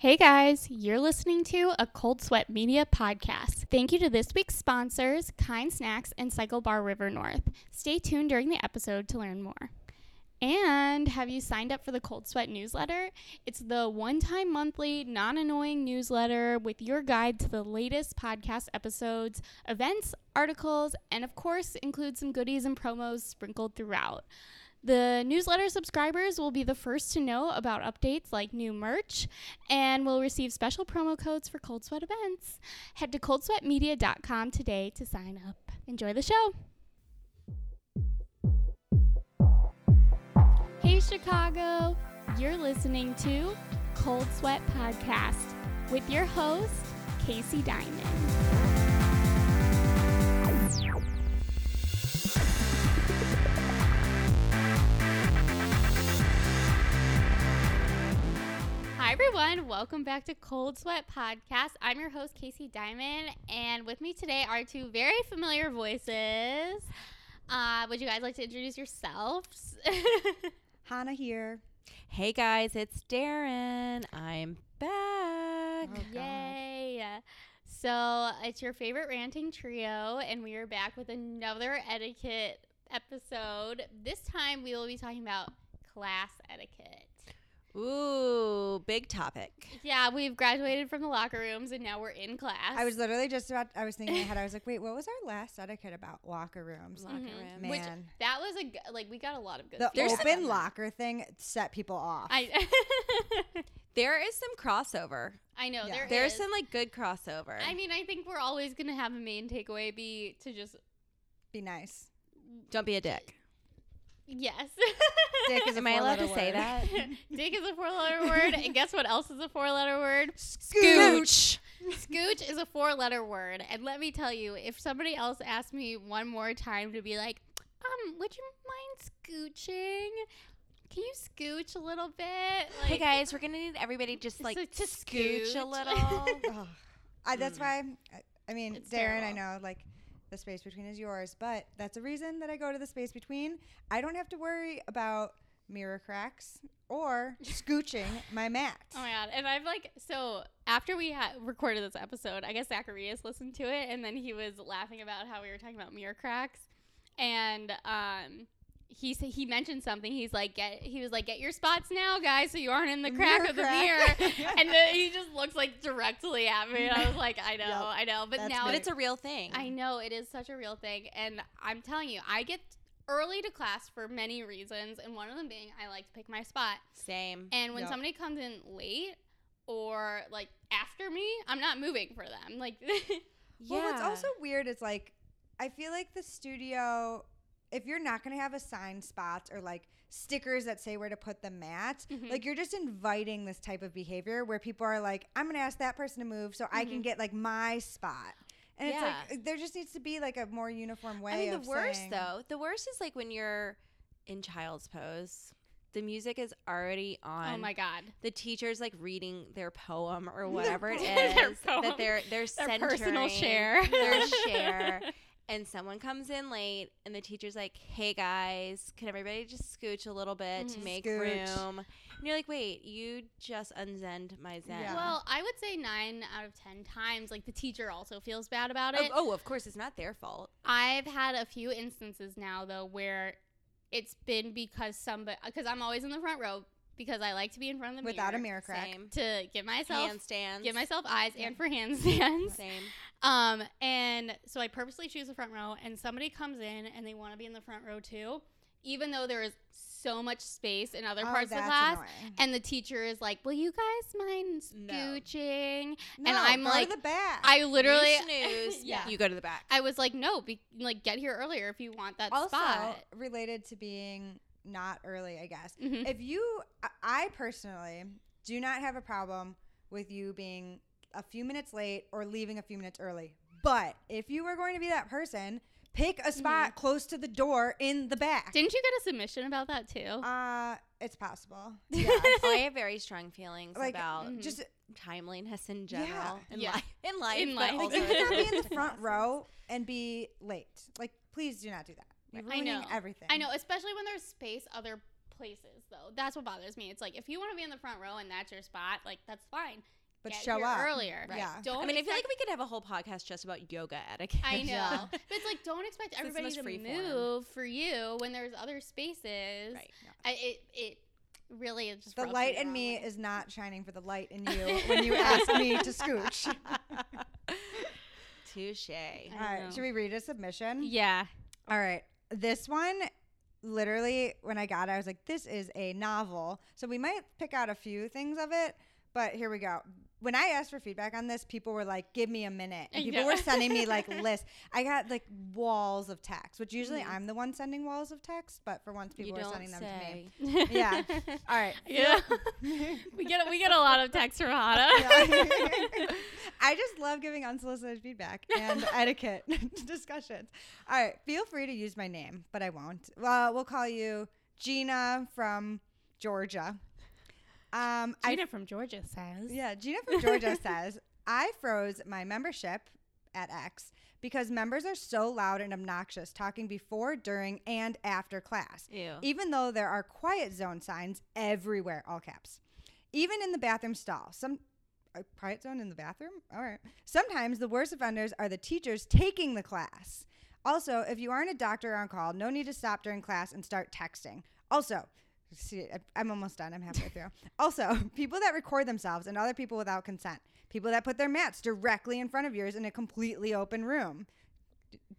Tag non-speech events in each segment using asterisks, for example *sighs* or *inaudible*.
Hey guys, you're listening to a Cold Sweat Media podcast. Thank you to this week's sponsors, Kind Snacks and CycleBar River North. Stay tuned during the episode to learn more. And have you signed up for the Cold Sweat newsletter? It's the one time monthly, non annoying newsletter with your guide to the latest podcast episodes, events, articles, and of course, includes some goodies and promos sprinkled throughout. The newsletter subscribers will be the first to know about updates like new merch and will receive special promo codes for Cold Sweat events. Head to coldsweatmedia.com today to sign up. Enjoy the show. Hey, Chicago. You're listening to Cold Sweat Podcast with your host, Casey Diamond. Hi, everyone. Welcome back to Cold Sweat Podcast. I'm your host, Casey Diamond, and with me today are two very familiar voices. Uh, would you guys like to introduce yourselves? *laughs* Hanna here. Hey guys, it's Daryn. I'm back. Oh, God. Yay! So it's your favorite ranting trio, and we are back with another etiquette episode. This time we will be talking about class etiquette. Ooh, big topic. Yeah, we've graduated from the locker rooms and now we're in class. I was literally just about. I was thinking in my head. I was like, wait, what was our last etiquette about locker rooms? Locker Mhm. room. Man, Which that was a g- like we got a lot of good. the feedback open on locker thing set people off. I *laughs* There is some crossover. I know Yeah. there There's is. some like good crossover. I mean, I think we're always gonna have a main takeaway be to just Be nice. Don't be a dick. Yes. Dick is a Am I allowed to four-letter say word. that? *laughs* Dick is a four-letter word, and guess what else is a four-letter word? Scooch. Scooch is a four letter word. And let me tell you, if somebody else asked me one more time to be like, um, would you mind scooching? Can you scooch a little bit? Like, hey guys, we're gonna need everybody just like So to scooch a little. *laughs* Ugh. I, that's why. I, I mean, It's Daryn, I know like the space between is yours, but that's a reason that I go to the space between. I don't have to worry about mirror cracks or *laughs* scooching my mat. Oh my god! And I've like so after we had recorded this episode, I guess Zacharias listened to it, and then he was laughing about how we were talking about mirror cracks, and um, he said he mentioned something. He's like, get he was like, get your spots now, guys, so you aren't in the crack Mirror of the crack. mirror. *laughs* and then he just looks like directly at me, and I was like, I know, Yep, I know, but that's now but it's a real thing. I know it is such a real thing, and I'm telling you, I get early to class for many reasons, and one of them being I like to pick my spot. Same. And when Yep. somebody comes in late or like after me, I'm not moving for them. Like, yeah. *laughs* Well, what's also weird is like, I feel like the studio, if you're not going to have assigned spots or like stickers that say where to put the mat, Mhm. like you're just inviting this type of behavior where people are like, I'm going to ask that person to move so I can Mhm. get like my spot. And Yeah. it's like, there just needs to be like a more uniform way I mean, of the worst saying- though, the worst is like when you're in child's pose. The music is already on. oh my god, the teacher's like reading their poem or *laughs* whatever it is Their poem. that they're they're their centering personal share, their share *laughs* and someone comes in late and the teacher's like hey guys can everybody just scooch a little bit to Mhm. make Scooch. room and you're like wait you just unzenned my zen Yeah. Well, I would say nine out of ten times, like the teacher also feels bad about oh, it. oh of course it's not their fault I've had a few instances now though where it's been because somebody, because I'm always in the front row because I like to be in front of the without a mirror mirror crack. same to give myself handstands give myself eyes Yeah. and for handstands. same Um, and so I purposely choose the front row, and somebody comes in and they want to be in the front row too, even though there is so much space in other Oh, parts of the class. annoying. And the teacher is like, "Will you guys mind No. scooching?" No, I'm go like- to the back. I literally, you snooze *laughs* Yeah. you go to the back I was like, "No, be, like get here earlier if you want that also spot." related to being not early, I guess. Mhm. if you I- i personally do not have a problem with you being a few minutes late or leaving a few minutes early but if you are going to be that person pick a spot close to the door in the back Didn't you get a submission about that too? uh it's possible yeah oh, *laughs* I have very strong feelings like about Mhm. just timeliness in Yeah. general in Yeah. life in life In life. like you in cannot be in the *laughs* front row and be late like please do not do that you're I ruining know. everything I know, especially when there's space other places though. That's what bothers me. It's like if you want to be in the front row and that's your spot, like that's fine. But Get show here up. earlier. Right. Yeah. Don't I mean, I feel like we could have a whole podcast just about yoga etiquette. I know. Yeah. But it's like don't expect it's everybody much to free form. move for you when there's other spaces. Right. I, it it really is just The light the in me way. is not shining for the light in you when you ask me to scooch. *laughs* Touche. All right, know. should we read a submission? Yeah. All right. This one, literally, when I got it, I was like, this is a novel. So we might pick out a few things of it, but here we go. When I asked for feedback on this, people were like, give me a minute. And *laughs* people know. were sending me like *laughs* lists. I got like walls of text, which usually Mhm. I'm the one sending walls of text, but for once, people you were sending them to me. Yeah. *laughs* All right. Yeah. we get we get a lot of texts from Hanna. I just love giving unsolicited feedback and etiquette discussions. All right, feel free to use my name, but I won't. Well, we'll call you Gina from Georgia. Um, I Gina from Georgia says. yeah, Gina from *laughs* Georgia says I froze my membership at X because members are so loud and obnoxious talking before, during, and after class Ew. even though there are quiet zone signs everywhere, all caps. Even in the bathroom stall. Some a quiet zone in the bathroom? All right. Sometimes the worst offenders are the teachers taking the class. Also, if you aren't a doctor on call, no need to stop during class and start texting. Also, see, I- I'm almost done. I'm halfway through. *laughs* Also, people that record themselves and other people without consent. People that put their mats directly in front of yours in a completely open room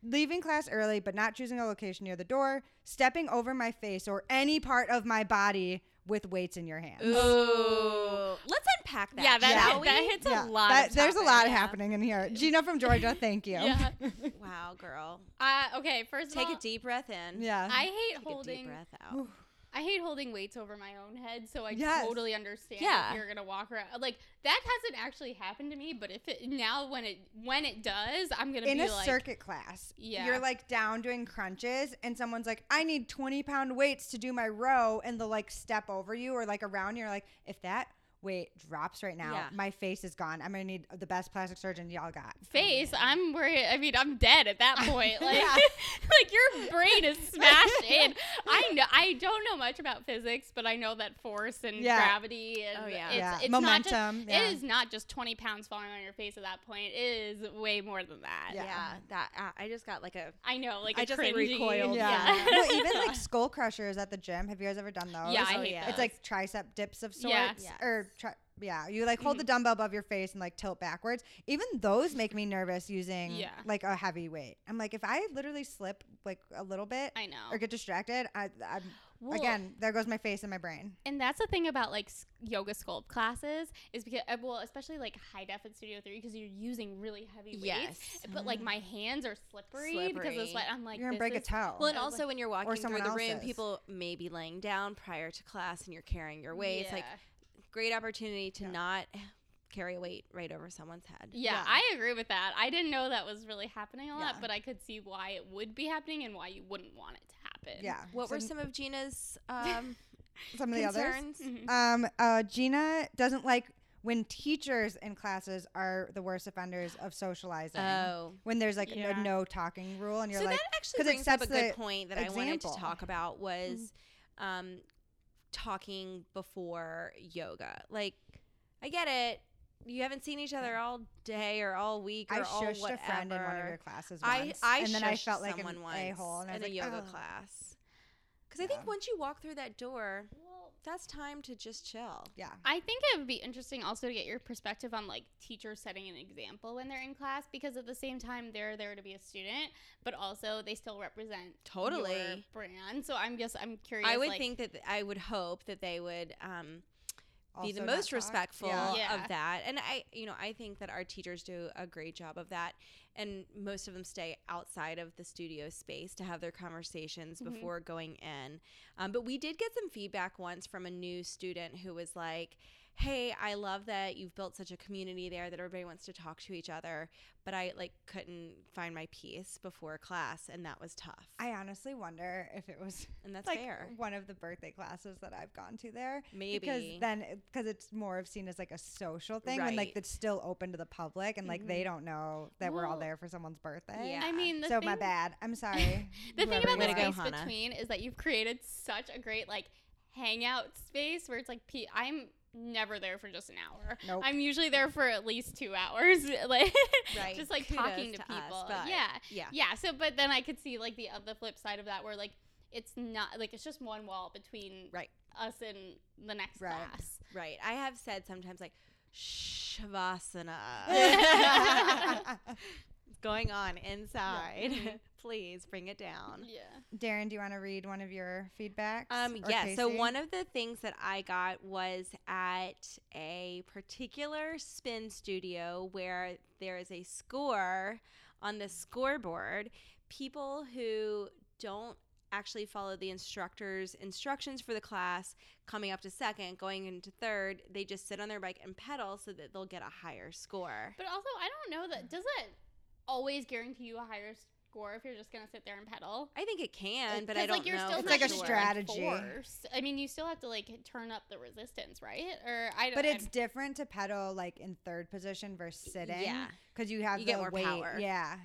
leaving class early but not choosing a location near the door, stepping over my face or any part of my body with weights in your hands. Ooh. Let's unpack that. Yeah, that, shall hit, we? that hits Yeah, a lot. that- of there's a lot yeah. happening in here. Gina from Georgia, thank you. Yeah. *laughs* Wow, girl. Uh, okay, first Take of all, a deep breath in. yeah. I hate Take a deep breath out. *sighs* *laughs* I hate holding weights over my own head, so I Yes. totally understand Yeah. you're gonna walk around. Like that hasn't actually happened to me, but if it now when it when it does, I'm gonna in be a like, circuit class, Yeah. you're like down doing crunches, and someone's like, "I need 20 pound weights to do my row," and they'll like step over you or like around you. You're like, if that weight drops right now, Yeah. my face is gone. I'm gonna need the best plastic surgeon y'all got. face. I'm worried. I mean, I'm dead at that *laughs* point. Like, Yeah. *laughs* like your brain is *laughs* smashed in. I know. I don't know much about physics, but I know that force and Yeah. gravity and Oh, yeah. it's, yeah, it's not just. momentum. yeah. It is not just 20 pounds falling on your face at that point. It is way more than that. Yeah. Yeah, that uh, I just got like a I know. Like I a just, like, cringy- recoiled. Yeah. Yeah. well, even like skull crushers at the gym. Have you guys ever done those? Yeah, I Oh, hate yeah. those. It's like tricep dips of sorts. Yeah. Yes. Or tri- yeah, you like hold Mhm. the dumbbell above your face and like tilt backwards. Even those make me nervous using Yeah. like a heavy weight. I'm like, if I literally slip like a little bit I know. or get distracted, I, I'm Well, again there goes my face and my brain. And that's the thing about like yoga sculpt classes is because uh, well, especially like high def and Studio Three because you're using really heavy weights. yes. But like my hands are slippery, because of the sweat. I'm like, You're gonna this break a is- toe. Well, and I was also when you're walking through someone the room, else's. people may be laying down prior to class, and you're carrying your weights. Like great opportunity to Yeah. not carry a weight right over someone's head. yeah, Yeah. I agree with that. I didn't know that was really happening a lot, Yeah. but I could see why it would be happening and why you wouldn't want it to happen. yeah. What were some of Gina's um, *laughs* some of the others? concerns? Mhm. Um, uh, Gina doesn't like when teachers in classes are the worst offenders of socializing. Oh, when there's like Yeah. a no talking rule, and you're so like, that actually 'cause it brings up a sets good the point that I wanted to talk about was um, talking before yoga. Like, I get it. You haven't seen each other all day or all week or I all shushed whatever. a friend in one of your classes I once, I and then I felt like someone an once a hole, in was a like, yoga "Ugh." class. Because I think once you walk through that door, that's time to just chill. Yeah, I think it would be interesting also to get your perspective on like teachers setting an example when they're in class because at the same time they're there to be a student, but also they still represent your Totally. brand. So I'm just I'm curious. I would like, think that th- I would hope that they would um, be the most respectful Yeah. Yeah. of that. And I, you know, I think that our teachers do a great job of that. And most of them stay outside of the studio space to have their conversations Mhm. before going in. Um, but we did get some feedback once from a new student who was like, "Hey, I love that you've built such a community there that everybody wants to talk to each other, but I like couldn't find my peace before class, and that was tough." I honestly wonder if it was and that's like fair. one of the birthday classes that I've gone to there. Maybe because then because it's more of seen as like a social thing when like it's still open to the public and like they mm-hmm. don't know that we're all there for someone's birthday. Yeah. I mean, So thing, my bad. I'm *laughs* sorry. The thing about the Way to are. go, space between is that you've created such a great like hangout space where it's like pe- I'm never there for just an hour. Nope. I'm usually there for at least two hours, *laughs* like Right. just like Kudos talking to, to people. but yeah, yeah. yeah. So, but then I could see like the uh, the flip side of that, where like it's not like it's just one wall between Right. us and the next Right. class. Right. I have said sometimes like shavasana. *laughs* *laughs* going on inside. Mhm. *laughs* Please bring it down. Yeah. Daryn, do you want to read one of your feedbacks? Um, Or yeah. So one of the things that I got was at a particular spin studio where there is a score on the scoreboard. People who don't actually follow the instructor's instructions for the class coming up to second going into third they just sit on their bike and pedal so that they'll get a higher score But also, I don't know that does it always guarantee you a higher score if you're just gonna sit there and pedal. i think it can but i don't like, you're know still It's like a sure. strategy. force. I mean, you still have to like turn up the resistance, right? Or I. Don't. But I'm- it's different to pedal like in third position versus sitting. Yeah. Because you have You the get more weight. power. Yeah.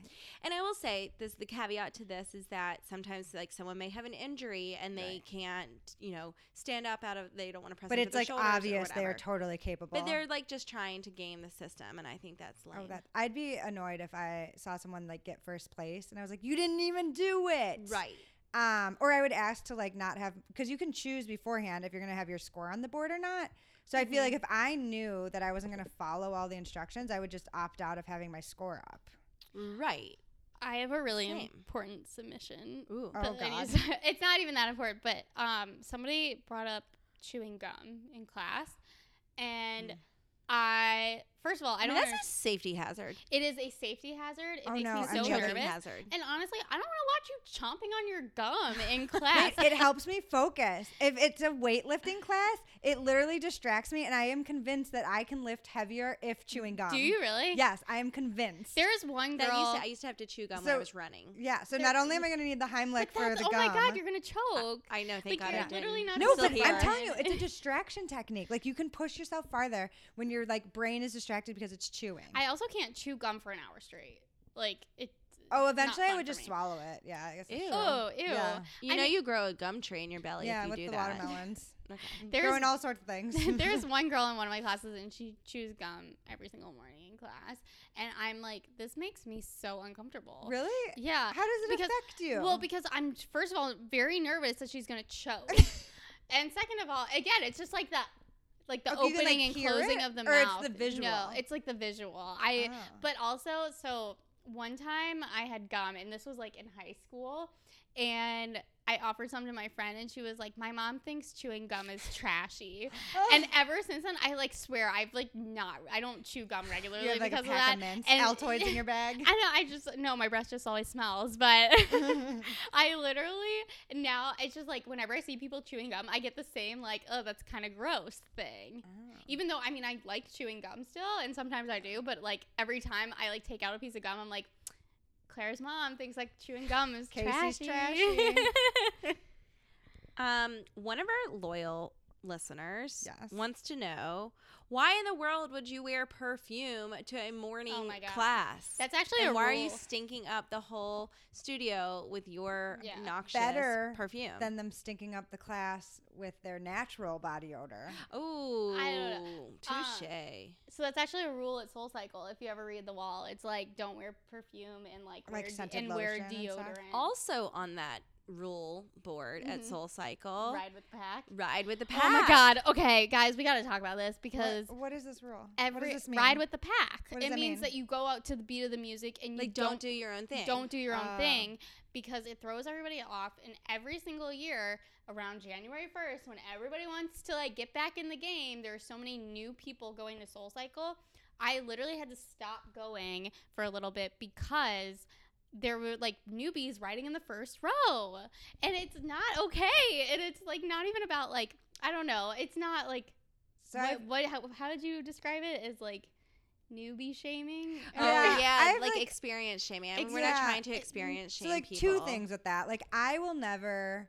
And I will say this: the caveat to this is that sometimes, like, someone may have an injury and they Right. can't, you know, stand up out of. They don't want to press. But into it's their like obvious they're totally capable. But they're like just trying to game the system, and I think that's lame. Oh, that I'd be annoyed if I saw someone like get first place and I was like, "You didn't even do it." right. Um, or I would ask to like not have because you can choose beforehand if you're gonna have your score on the board or not. So I feel like if I knew that I wasn't gonna follow all the instructions, I would just opt out of having my score up. Right. I have a really Same. important submission. Ooh. Oh, God. need *laughs* it's not even that important, but um, somebody brought up chewing gum in class, and Mm. I first of all, I I mean, don't. that's under- a safety hazard. it is a safety hazard. It Oh, makes no, me I'm so joking. nervous. hazard. And honestly, I don't want to watch you chomping on your gum in *laughs* class. it, it helps me focus. If it's a weightlifting class, it literally distracts me, and I am convinced that I can lift heavier if chewing gum. Do you really? Yes, I am convinced. There is one That girl. used to, I used to have to chew gum when I was running. yeah. So There- not only am I going to need the Heimlich for that's- the oh gum. my god, you're gonna choke. I know. Thank like God you're I didn't. literally not. No, but here. I'm telling you, *laughs* it's a distraction technique. Like you can push yourself farther when your like brain is distracted because it's chewing. I also can't chew gum for an hour straight. Like it. oh, eventually I would just me. swallow it. Yeah, I guess. Ew. Oh, ew. Yeah, You I know, mean- you grow a gum tree in your belly yeah if you with do the that. watermelons. *laughs* Okay. There's Growing all sorts of things. *laughs* there's *laughs* one girl in one of my classes and she chews gum every single morning in class, and I'm like, this makes me so uncomfortable. really. Yeah. How does it because- affect you? Well, because I'm first of all very nervous that she's gonna choke, and second of all, again, it's just like that, like the can, opening like, and closing it, of the or it's mouth. the visual? No, it's like the visual. I. Oh. But also, so one time I had gum, and this was like in high school, and I offered some to my friend, and she was like, "My mom thinks chewing gum is trashy." *laughs* and ever since then, I like swear I've like not. I don't chew gum regularly you have like a because of pack that. of mints, and- Altoids in your bag. I know. I just no. My breath just always smells, but *laughs* *laughs* I literally now it's just like whenever I see people chewing gum, I get the same like, oh, that's kind of gross thing. Oh. Even though I mean I like chewing gum still, and sometimes I do, but like every time I like take out a piece of gum, I'm like, Claire's mom thinks like chewing gum is Casey's trashy. *laughs* Um, one of our loyal listeners Yes. wants to know why in the world would you wear perfume to a morning Oh my God. class? that's actually and a why are you stinking up the whole studio with your Yeah. noxious Better perfume? Than them stinking up the class with their natural body odor. oh, I don't touche. Uh, so that's actually a rule at Soul Cycle. If you ever read the wall, it's like don't wear perfume and like, Like wear de- scented and wear lotion and deodorant. also on that rule board at Mhm. Soul Cycle, ride with the pack. ride with the pack. Oh my god. Okay, guys, we got to talk about this because what, what is this rule? what every does this mean? ride with the pack. What does it that means mean? that you go out to the beat of the music and you Like, don't don't do your own thing. don't do your own Oh. thing because it throws everybody off and every single year around January 1st when everybody wants to like get back in the game there are so many new people going to Soul Cycle I literally had to stop going for a little bit because there were like newbies riding in the first row and it's not okay and it's like not even about like I don't know it's not like So what, what how, how did you describe it as like newbie shaming Oh Yeah, yeah, like, like- experience shaming. I mean, Ex- we're not trying to it- experience so like people. two things with that. Like I will never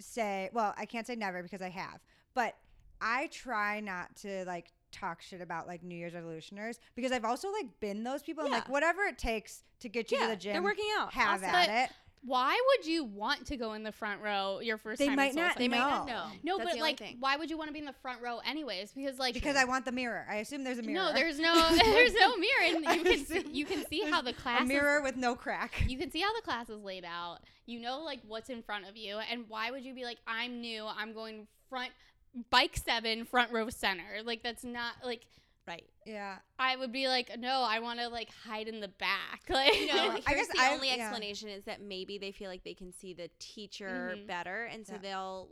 say, well, I can't say never because I have, but I try not to like talk shit about like New Year's resolutioners because I've also like been those people and like whatever it takes to get you Yeah, to the gym. they're working out. Have Awesome. at But- it. Why would you want to go in the front row your first They time? in might not Cycle? They might not know. No, That's but like, thing. why would you want to be in the front row anyways? Because like, because I want the mirror. I assume there's a mirror. no, there's no, *laughs* *laughs* there's no mirror, and you can see, you can see how the a class is mirror with no crack. you can see how the class is laid out. You know like what's in front of you, and why would you be like, I'm new, I'm going front bike seven, front row center? Like that's not like Right. Yeah. I would be like, no, I want to like hide in the back. *laughs* Like You know, I guess the I- only yeah. explanation is that maybe they feel like they can see the teacher Mhm. better, and so Yeah. they'll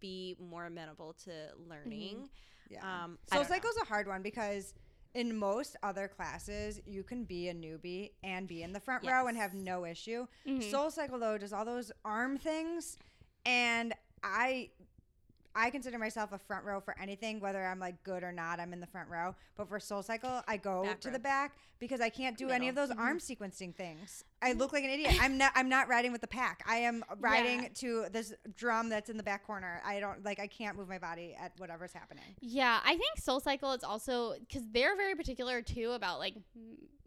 be more amenable to learning. Yeah. Um, I Soul don't know. Cycle's a hard one because in most other classes, you can be a newbie and be in the front row and have no issue. Mhm. Soul Cycle though does all those arm things, and I. I consider myself a front row for anything, whether I'm like good or not. I'm in the front row. But for Soul Cycle, I go Back to row. the back because I can't do any of those mm-hmm. arm sequencing things. I mm-hmm. look like an idiot. I'm not. I'm not riding with the pack. I am *laughs* riding Yeah. to this drum that's in the back corner. I don't like. I can't move my body at whatever's happening. Yeah, I think Soul Cycle is also because they're very particular too about like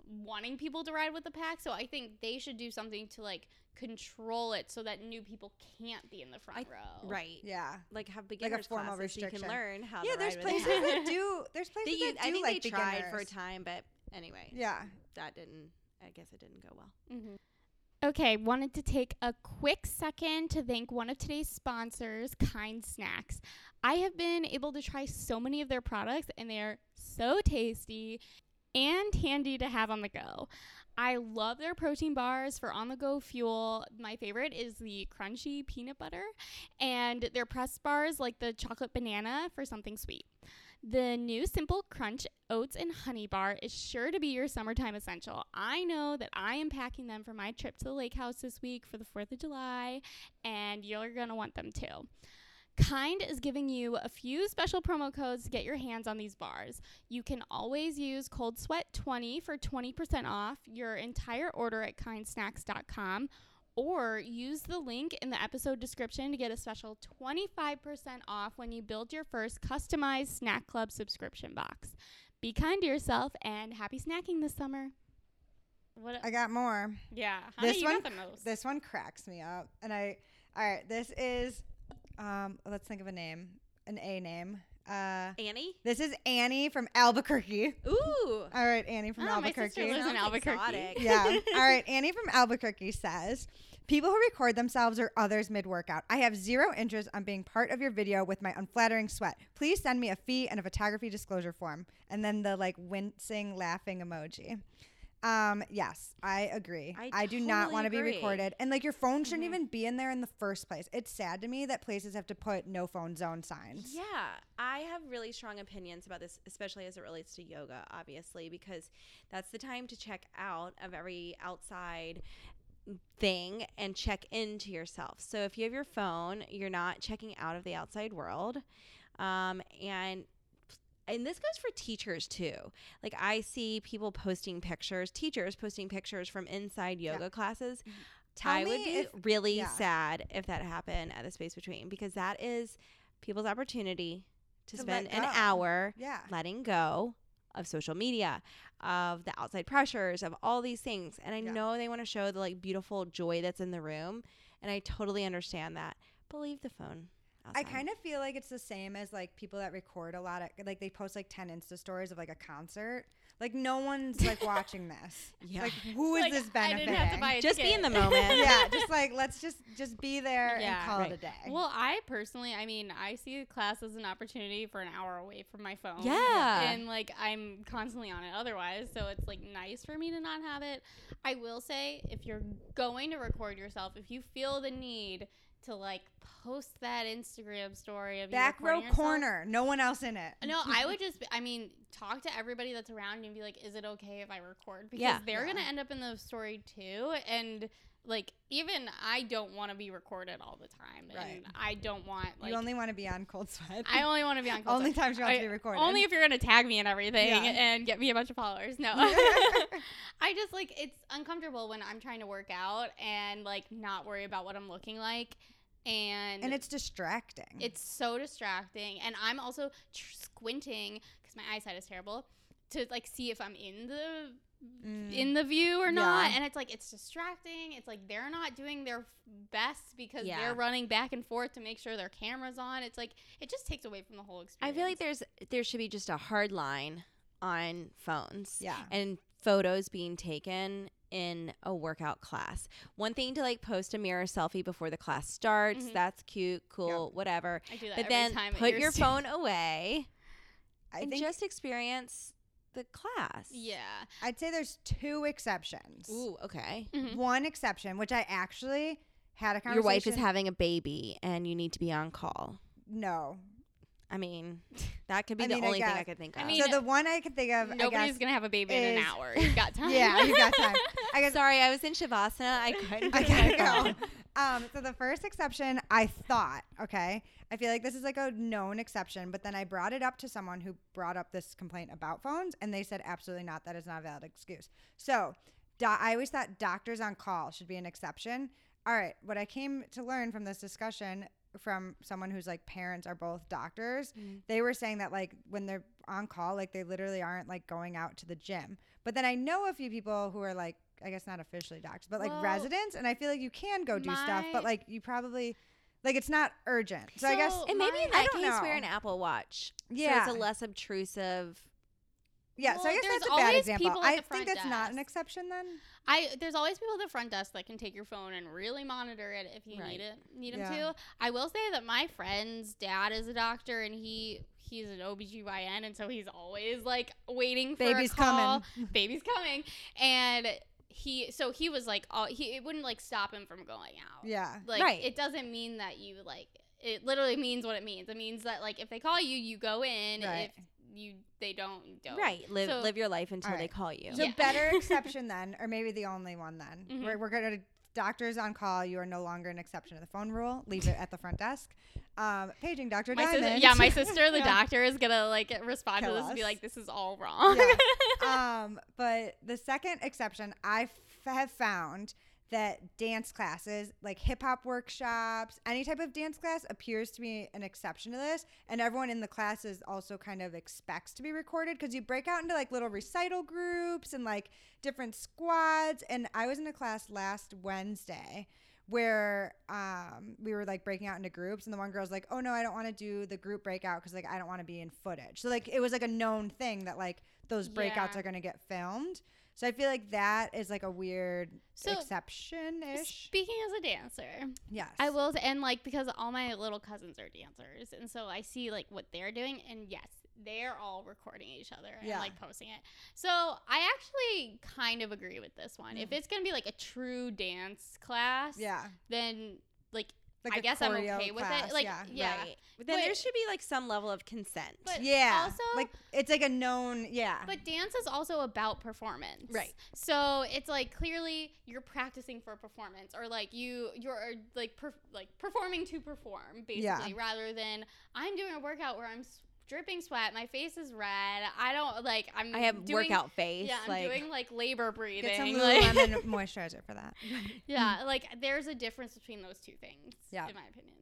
wanting people to ride with the pack. So I think they should do something to like control it so that new people can't be in the front I- row. Right. Yeah. Like have beginners formal classes so you can restriction. learn how Yeah, there's ride places that do. *laughs* There's They places use- that do I think like they tried for a time, but anyway, Yeah. that didn't. I guess it didn't go well. hmm Okay, wanted to take a quick second to thank one of today's sponsors, Kind Snacks. I have been able to try so many of their products, and they are so tasty and handy to have on the go. I love their protein bars for on the go fuel. My favorite is the crunchy peanut butter, and their press bars like the chocolate banana for something sweet. The new Simple Crunch Oats and Honey Bar is sure to be your summertime essential. I know that I am packing them for my trip to the lake house this week for the 4th of July, and you're to want them too. Kind is giving you a few special promo codes to get your hands on these bars. You can always use Cold Sweat 20 for 20% off your entire order at kindsnacks.com or use the link in the episode description to get a special 25% off when you build your first customized Snack Club subscription box. Be kind to yourself and happy snacking this summer. What? I got more. yeah, this you one- got the most. This one cracks me up. And I, all right, this is, um, let's think of a name, an A name. Uh, Annie. this is Annie from Albuquerque. Ooh. *laughs* All right, Annie from Oh, my sister Albuquerque. lives in Sounds Albuquerque. exotic. yeah. *laughs* All right. Annie from Albuquerque says People who record themselves or others mid workout. I have zero interest on being part of your video with my unflattering sweat. Please send me a fee and a photography disclosure form. And then the like wincing, laughing emoji. Um, yes, I agree. I I, do not want to be agree. recorded. And like your phone shouldn't Mhm. even be in there in the first place. It's sad to me that places have to put no phone zone signs. Yeah, I have really strong opinions about this, especially as it relates to yoga, obviously, because that's the time to check out of every outside thing and check into yourself. So if you have your phone, you're not checking out of the outside world. Um, and and this goes for teachers too. Like I see people posting pictures, teachers posting pictures from inside yoga classes. Mm-hmm. Tell I would be if- really yeah. sad if that happened at the space between because that is people's opportunity to, To spend an hour Yeah. letting go of social media, of the outside pressures, of all these things. And I Yeah. know they want to show the like beautiful joy that's in the room, and I totally understand that. But leave the phone. I kind of feel like it's the same as like people that record a lot of like they post like 10 Insta stories of like a concert. Like no one's like watching this. *laughs* Yeah. Like who is Like, this I benefiting? didn't have to buy a just be in the moment. *laughs* yeah, just *laughs* like let's just just be there Yeah. and call Right. it a day. Well, I personally, I mean, I see class as an opportunity for an hour away from my phone. Yeah. And like I'm constantly on it otherwise, so it's like nice for me to not have it. I will say if you're going to record yourself, if you feel the need to like post that Instagram story of Back row yourself- corner, no one else in it. No, I would *laughs* just, I mean, talk to everybody that's around you and be like, is it okay if I record? Because Yeah. they're Yeah. going to end up in the story too. And like, even I don't want to be recorded all the time. Right. I don't want, like, you only want to be on cold sweat. I only want to be on *laughs* Cold only Sweat. times you want I- to be recorded. Only if you're going to tag me and everything Yeah. and get me a bunch of followers. No. *laughs* I just like, it's uncomfortable when I'm trying to work out and like not worry about what I'm looking like. And, and it's distracting. it's so distracting. And I'm also tr- squinting because my eyesight is terrible to like see if I'm in the Mm. in the view or not Yeah. and it's like it's distracting it's like they're not doing their f- best because Yeah. they're running back and forth to make sure their camera's on it's like it just takes away from the whole experience. I feel like there's there should be just a hard line on phones. Yeah. And photos being taken in a workout class. One thing to like post a mirror selfie before the class starts. Mhm. That's cute, cool, whatever. I do that But every then time put your stu- phone away I and think just experience the class. yeah I'd say there's two exceptions. Ooh, okay. Mhm. One exception, which I actually had a conversation. Your wife is having a baby and you need to be on call. no. I mean, *laughs* that could be I the mean, I only thing I could think I of. mean, so the one I could think of, I nobody's guess, gonna have a baby in an hour *laughs* you've got time Yeah, you got time. *laughs* I guess Sorry, I was in Shavasana. I couldn't. I gotta go. Um, so the first exception, I thought, okay, I feel like this is like a known exception, but then I brought it up to someone who brought up this complaint about phones, and they said absolutely not. That is not a valid excuse. So do- I always thought doctors on call should be an exception. All right, what I came to learn from this discussion from someone whose like parents are both doctors, Mm. they were saying that like when they're on call, like they literally aren't like going out to the gym. But then I know a few people who are like, I guess not officially doctors, but like Well, residents, and I feel like you can go do stuff, but like you probably like it's not urgent. So, I guess And maybe Mine- in that don't case, wear an Apple Watch. Yeah. So it's a less obtrusive. Yeah. so I guess that's a bad example. people at I the front think that's not an exception then. I there's always people at the front desk that can take your phone and really monitor it if you Right. need it need them Yeah. to. I will say that my friend's dad is a doctor and he he's an OBGYN and so he's always like waiting for Baby's a call. coming. *laughs* Baby's coming. And he so he was like oh he it wouldn't like stop him from going out. Yeah. Like Right. it doesn't mean that you like it literally means what it means. It means that like if they call you, you go in. Right. If you they don't, don't. Right. Live So- live your life until they call you. So Yeah. better *laughs* exception then, or maybe the only one then. Mhm. We're, we're gonna doctors on call. You are no longer an exception to the phone rule. Leave it at the front desk. Um, paging Dr. My sis- Diamond. yeah, my sister, the *laughs* Yeah. doctor, is gonna like respond Kill to this and be like, "This is all wrong." *laughs* um, but the second exception, I f- have found that dance classes, like hip hop workshops, any type of dance class, appears to be an exception to this. And everyone in the classes also kind of expects to be recorded because you break out into like little recital groups and like different squads. And I was in a class last Wednesday where um, we were like breaking out into groups and the one girl's like oh no i don't want to do the group breakout because like i don't want to be in footage so like it was like a known thing that like those breakouts Yeah. are going to get filmed so i feel like that is like a weird So, exception-ish Speaking as a dancer, yes I will, and like because all my little cousins are dancers, and so I see like what they're doing, and yes, they're all recording each other and Yeah. like posting it. So I actually kind of agree with this one. If Mm. it's gonna be like a true dance class, yeah then like, like I a guess I'm choreo okay with it. Like, yeah. yeah, Right. But then But- there should be like some level of consent. But yeah also, like it's like a known yeah But dance is also about performance. Right. So it's like clearly you're practicing for a performance or like you you're uh, like per, like performing to perform basically Yeah. rather than I'm doing a workout where I'm s- dripping sweat, my face is red. I don't like I'm I have doing, workout face. Yeah, I'm like doing like labor breathing. get some like- Lululemon *laughs* moisturizer for that yeah, like there's a difference between those two things Yeah. in my opinion.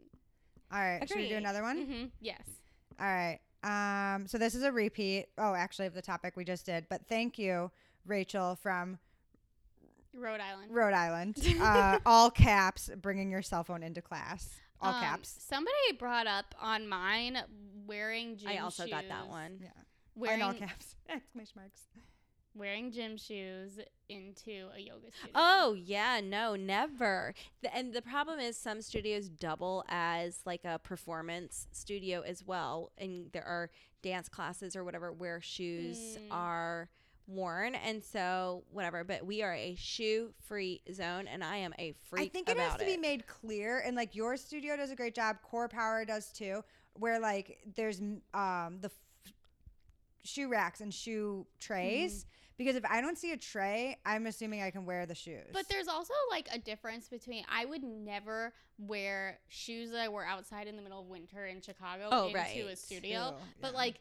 all right should we do another one hmm Yes. All right. Um, so this is a repeat. Oh, actually, of the topic we just did. But thank you, Rachel from Rhode Island. Rhode Island. *laughs* Uh, all caps, bringing your cell phone into class. All Um, caps. Somebody brought up on mine wearing gym shoes. I also got that one. Yeah. Wearing and all caps. *laughs* Exclamation marks. wearing gym shoes into a yoga studio. Oh yeah, no, never. The, and the problem is some studios double as like a performance studio as well, and there are dance classes or whatever where shoes Mm. are worn, and so whatever. But we are a shoe-free zone, and I am a freak I think it about has to be made clear, and like your studio does a great job. Core Power does too, where like there's um the f- shoe racks and shoe trays. Because if I don't see a tray, I'm assuming I can wear the shoes. But there's also like a difference between I would never wear shoes that I wore outside in the middle of winter in Chicago Oh, into right. a studio. True, But yeah. like,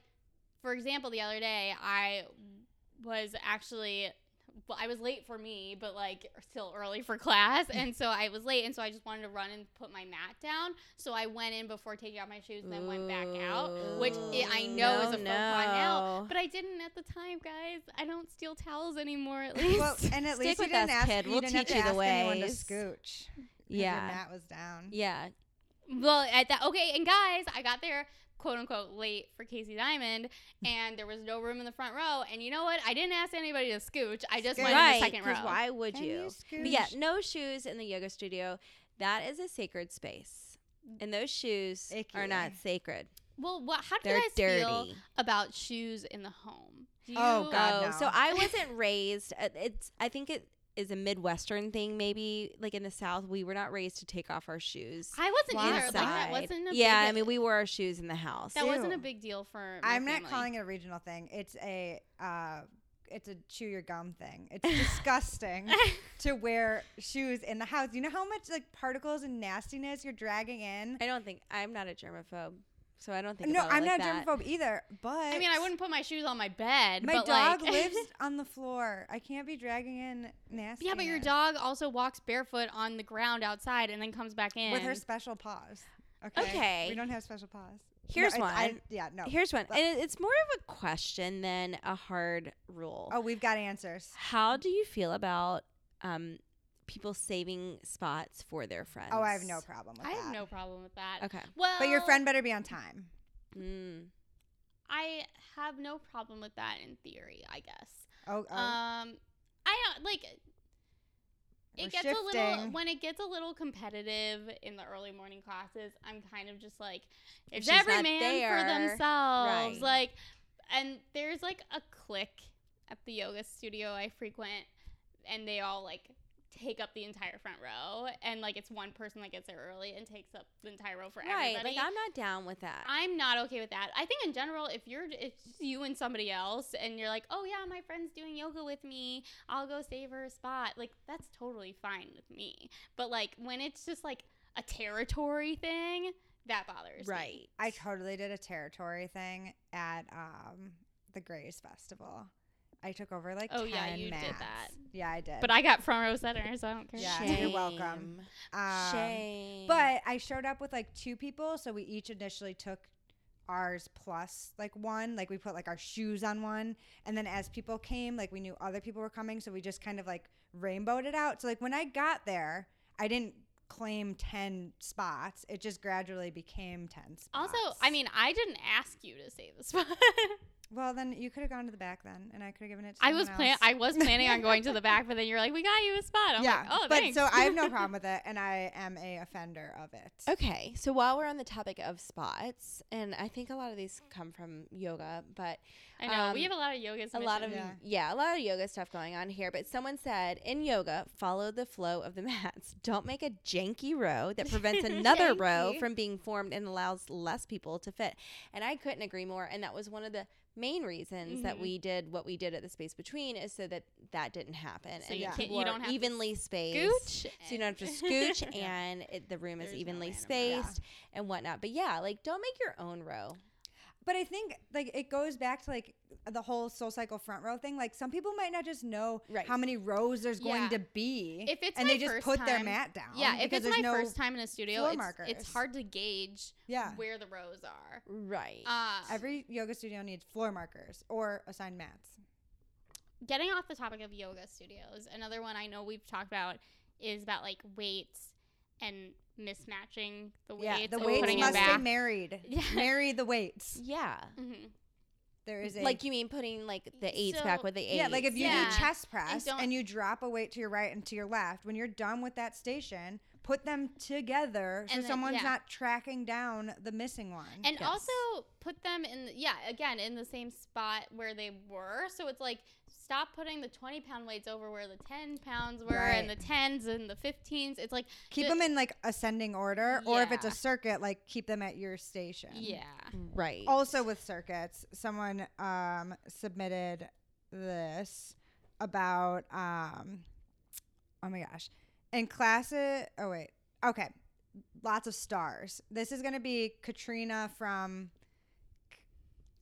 for example, the other day I was actually well, I was late for me, but like still early for class, *laughs* and so I was late, and so I just wanted to run and put my mat down. So I went in before taking off my shoes, and then went back out, which i I know is a no, faux pas now, no. but I didn't at the time, guys. I don't steal towels anymore. At least. Well, and at Stick least you with didn't us, ask. kid. You We'll didn't have teach to you the ask anyone to ways. scooch. 'cause Yeah. your mat was down. Yeah. Well, at that okay, and guys, I got there quote unquote late for Casey Diamond, and there was no room in the front row. And you know what? I didn't ask anybody to scooch. I just went in the second row. why would Can you? you But yeah, scooch? no shoes in the yoga studio. That is a sacred space. And those shoes are not sacred. Well, what? How do They're you guys dirty. feel about shoes in the home? Do you, Oh, God. oh, no. so I wasn't *laughs* raised. uh, It's. I think it is a Midwestern thing. Maybe like in the South, we were not raised to take off our shoes. I wasn't Why? either. Like that inside. wasn't a yeah, big, I mean, we wore our shoes in the house. that wasn't a Ew. big deal for. My I'm not family. calling it a regional thing. It's a uh, it's a chew your gum thing. It's disgusting *laughs* to wear shoes in the house. You know how much like particles and nastiness you're dragging in. I don't think I'm not a germaphobe, so I don't think. No, about I'm like not that. germaphobe either. But I mean, I wouldn't put my shoes on my bed. My but dog like, *laughs* lives on the floor. I can't be dragging in nasty. yeah, but your dog also walks barefoot on the ground outside and then comes back in with her special paws. Okay. Okay. We don't have special paws. Here's no, it's- I- one. yeah, no. Here's one, and it's more of a question than a hard rule. oh, we've got answers. How do you feel about um, people saving spots for their friends? Oh, I have no problem with I that. have no problem with that. Okay. Well, But your friend better be on time. Mm. I have no problem with that in theory. I guess. Oh, oh Um, I don't like. We're It gets a little shifting. when it gets a little competitive in the early morning classes. I'm kind of just like, If it's she's every not man there, for themselves. right. Like, and there's like a clique at the yoga studio I frequent, and they all like take up the entire front row, and like it's one person that gets there early and takes up the entire row for Right. everybody. Like I'm not down with that. I'm not okay with that. I think in general, if you're it's you and somebody else and you're like, oh yeah, my friend's doing yoga with me, I'll go save her a spot. Like that's totally fine with me. But like when it's just like a territory thing, that bothers me. right. I totally did a territory thing at um, the Grays Festival. I took over like Oh, 10 yeah, you did mats. that. Yeah, I did. But I got front row center, so I don't care. Yeah, you're welcome. Shame. Um, Shame. But I showed up with like two people, so we each initially took ours plus like one. Like we put like our shoes on one, and then as people came, like we knew other people were coming, so we just kind of like rainbowed it out. So like when I got there, I didn't claim 10 spots. It just gradually became 10 spots. Also, I mean, I didn't ask you to save the spot. *laughs* well, then you could have gone to the back then, and I could have given it to I was plan. I was planning on going to the back, but then you're like, we got you a spot. I'm yeah, like, oh, but thanks. so I have no *laughs* problem with it, and I am a offender of it. Okay, so while we're on the topic of spots, and I think a lot of these come from yoga, but I know we um, have a lot of yoga. a lot of Yeah. yeah. a lot of yoga stuff going on here. But someone said in yoga, follow the flow of the *laughs* mats. Don't make a janky row that prevents *laughs* another row from being formed and allows less people to fit. And I couldn't agree more. And that was one of the main reasons that Mhm. we did what we did at the space between is so that that didn't happen So and you can't- you don't have evenly spaced. Scooch. So you don't have to scooch *laughs* and it, the room is There's no evenly random row. spaced and whatnot. But yeah, like don't make your own row. But I think like it goes back to like the whole soul cycle front row thing. Like some people might not just know Right. how many rows there's going to be, If it's and my they just first put their time- mat down. Yeah, if because it's my no first time in a studio, it's, markers. it's hard to gauge Yeah, where the rows are. Right. Uh, every yoga studio needs floor markers or assigned mats. getting off the topic of yoga studios, another one I know we've talked about is about like weights and mismatching the weights. Yeah, the and weights putting it must stay married. *laughs* Yeah. Marry the weights. yeah. Mhm. There is a Like you mean putting like the eights back with the eights? yeah, like if you Yeah. do chest press don't- and, you drop a weight to your right and to your left, when you're done with that station, put them together so then- someone's yeah. not tracking down the missing one. And Yes. also put them in, yeah, again, in the same spot where they were. So it's like, stop putting the 20 pound weights over where the 10 pounds were and the 10s and the 15s. It's like, keep ju- them in like ascending order, or if it's a circuit, like keep them at your station. yeah. right. Also, with circuits, someone um, submitted this about um, oh my gosh, in classes. Oh wait, okay, lots of stars. This is gonna be Katrina from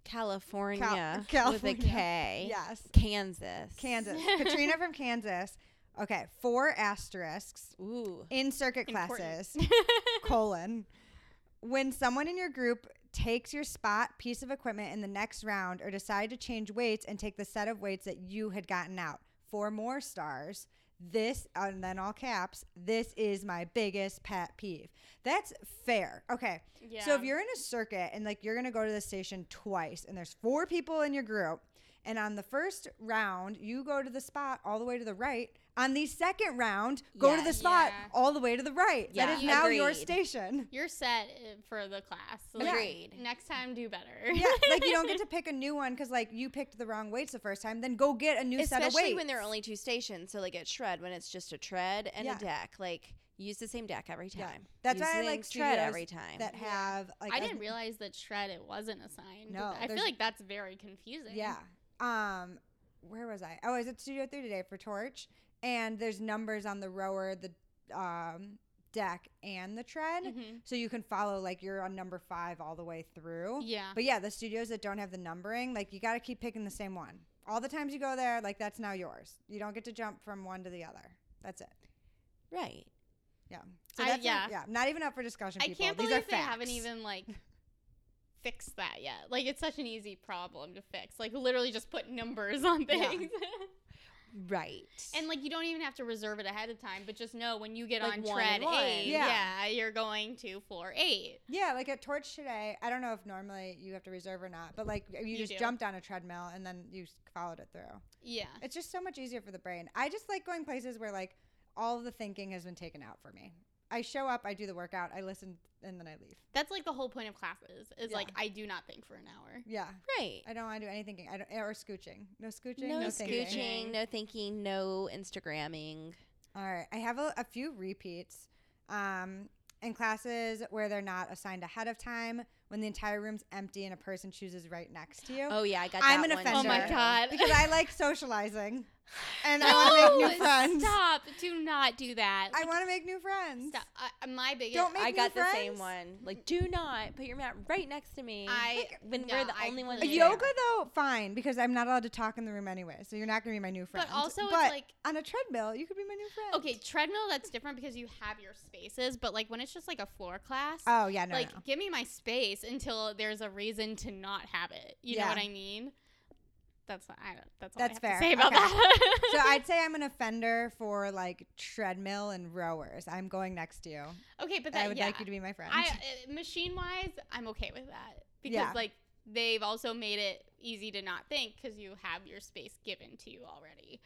California, Cal- *laughs* with a K. Yes. Kansas. Kansas. *laughs* Katrina from Kansas. Okay, four asterisks Ooh. in circuit classes. *laughs* colon. When someone in your group takes your spot piece of equipment in the next round or decide to change weights and take the set of weights that you had gotten out. Four more stars. This, and then all caps, this is my biggest pet peeve. That's fair. Okay. yeah. So if you're in a circuit and like you're gonna go to the station twice and there's four people in your group, and on the first round you go to the spot all the way to the right. On the second round, go to the spot Yeah. all the way to the right. Yeah, that is now your station. you're set uh, for the class. Like, Agreed. Next time, do better. yeah, like you don't get to *laughs* pick a new one because like you picked the wrong weights the first time. Then go get a new set of Especially weights. when there are only two stations. So like at shred, when it's just a tread and Yeah. a deck, like use the same deck every Yeah. time. That's Use why I like same tread every time. that have like I a- didn't realize that shred it wasn't assigned. No, I feel like that's very confusing. Yeah. Um, where was I? Oh, I was at Studio Three today for Torch, and there's numbers on the rower, the um deck, and the tread, Mhm. so you can follow like you're on number five all the way through. Yeah. But yeah, the studios that don't have the numbering, like you got to keep picking the same one. All the times you go there, like that's now yours. You don't get to jump from one to the other. That's it. right. Yeah. So I- that's yeah. yeah, not even up for discussion. I People. can't These believe they haven't even like *laughs* fixed that yet. Like it's such an easy problem to fix. Like literally just put numbers on Yeah. things. Right. and like you don't even have to reserve it ahead of time, but just know when you get Like on tread one. eight, Yeah. yeah. you're going to floor eight. Yeah, like at Torch today, I don't know if normally you have to reserve or not, but like you, You just do. jumped on a treadmill and then you followed it through. Yeah. It's just so much easier for the brain. I just like going places where like all the thinking has been taken out for me. I show up, I do the workout, I listen, and then I leave. That's like the whole point of classes is like I do not think for an hour. Yeah, right. I don't want to do any thinking. I don't or scooching. No scooching. No, No, scooching, thinking. no thinking, no Instagramming. All right, I have a, a few repeats. Um, in classes where they're not assigned ahead of time, when the entire room's empty and a person chooses right next to you. Oh yeah, I got I'm that an one offender. Oh my god. because I like socializing, and I want to make new friends. Stop. Do not do that. I want to make new friends. stop. I, uh, my biggest Don't make I new got the same one. Like, do not put your mat right next to me. I when no, we're the I only ones A agree. Yoga though, fine, because I'm not allowed to talk in the room anyway. So you're not gonna be my new friend. But also it's But like on a treadmill, you could be my new friend. okay, treadmill that's different because you have your spaces, but like when it's just like a floor class, Oh yeah, no, like no. give me my space until there's a reason to not have it. You know what I mean? That's I don't, that's all That's I have fair. to say about Okay. that. so I'd *laughs* say I'm an offender for like treadmill and rowers. I'm going next to you. okay, but that I would yeah. like you to be my friend. I *laughs* uh, machine wise, I'm okay with that because Yeah. like they've also made it easy to not think because you have your space given to you already.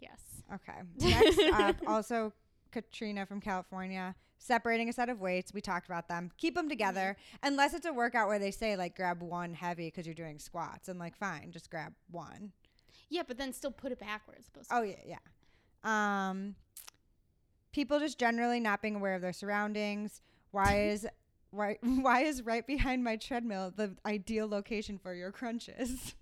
Yes. Okay. *laughs* Next up, also Katrina from California. Separating a set of weights. We talked about them. Keep them together. Unless it's a workout where they say, like, grab one heavy because you're doing squats. And, like, fine, just grab one. Yeah, but then still put it backwards. Supposed Oh, yeah, yeah. Um, people just generally not being aware of their surroundings. Why *laughs* is. Why, *laughs* why is right behind my treadmill the ideal location for your crunches?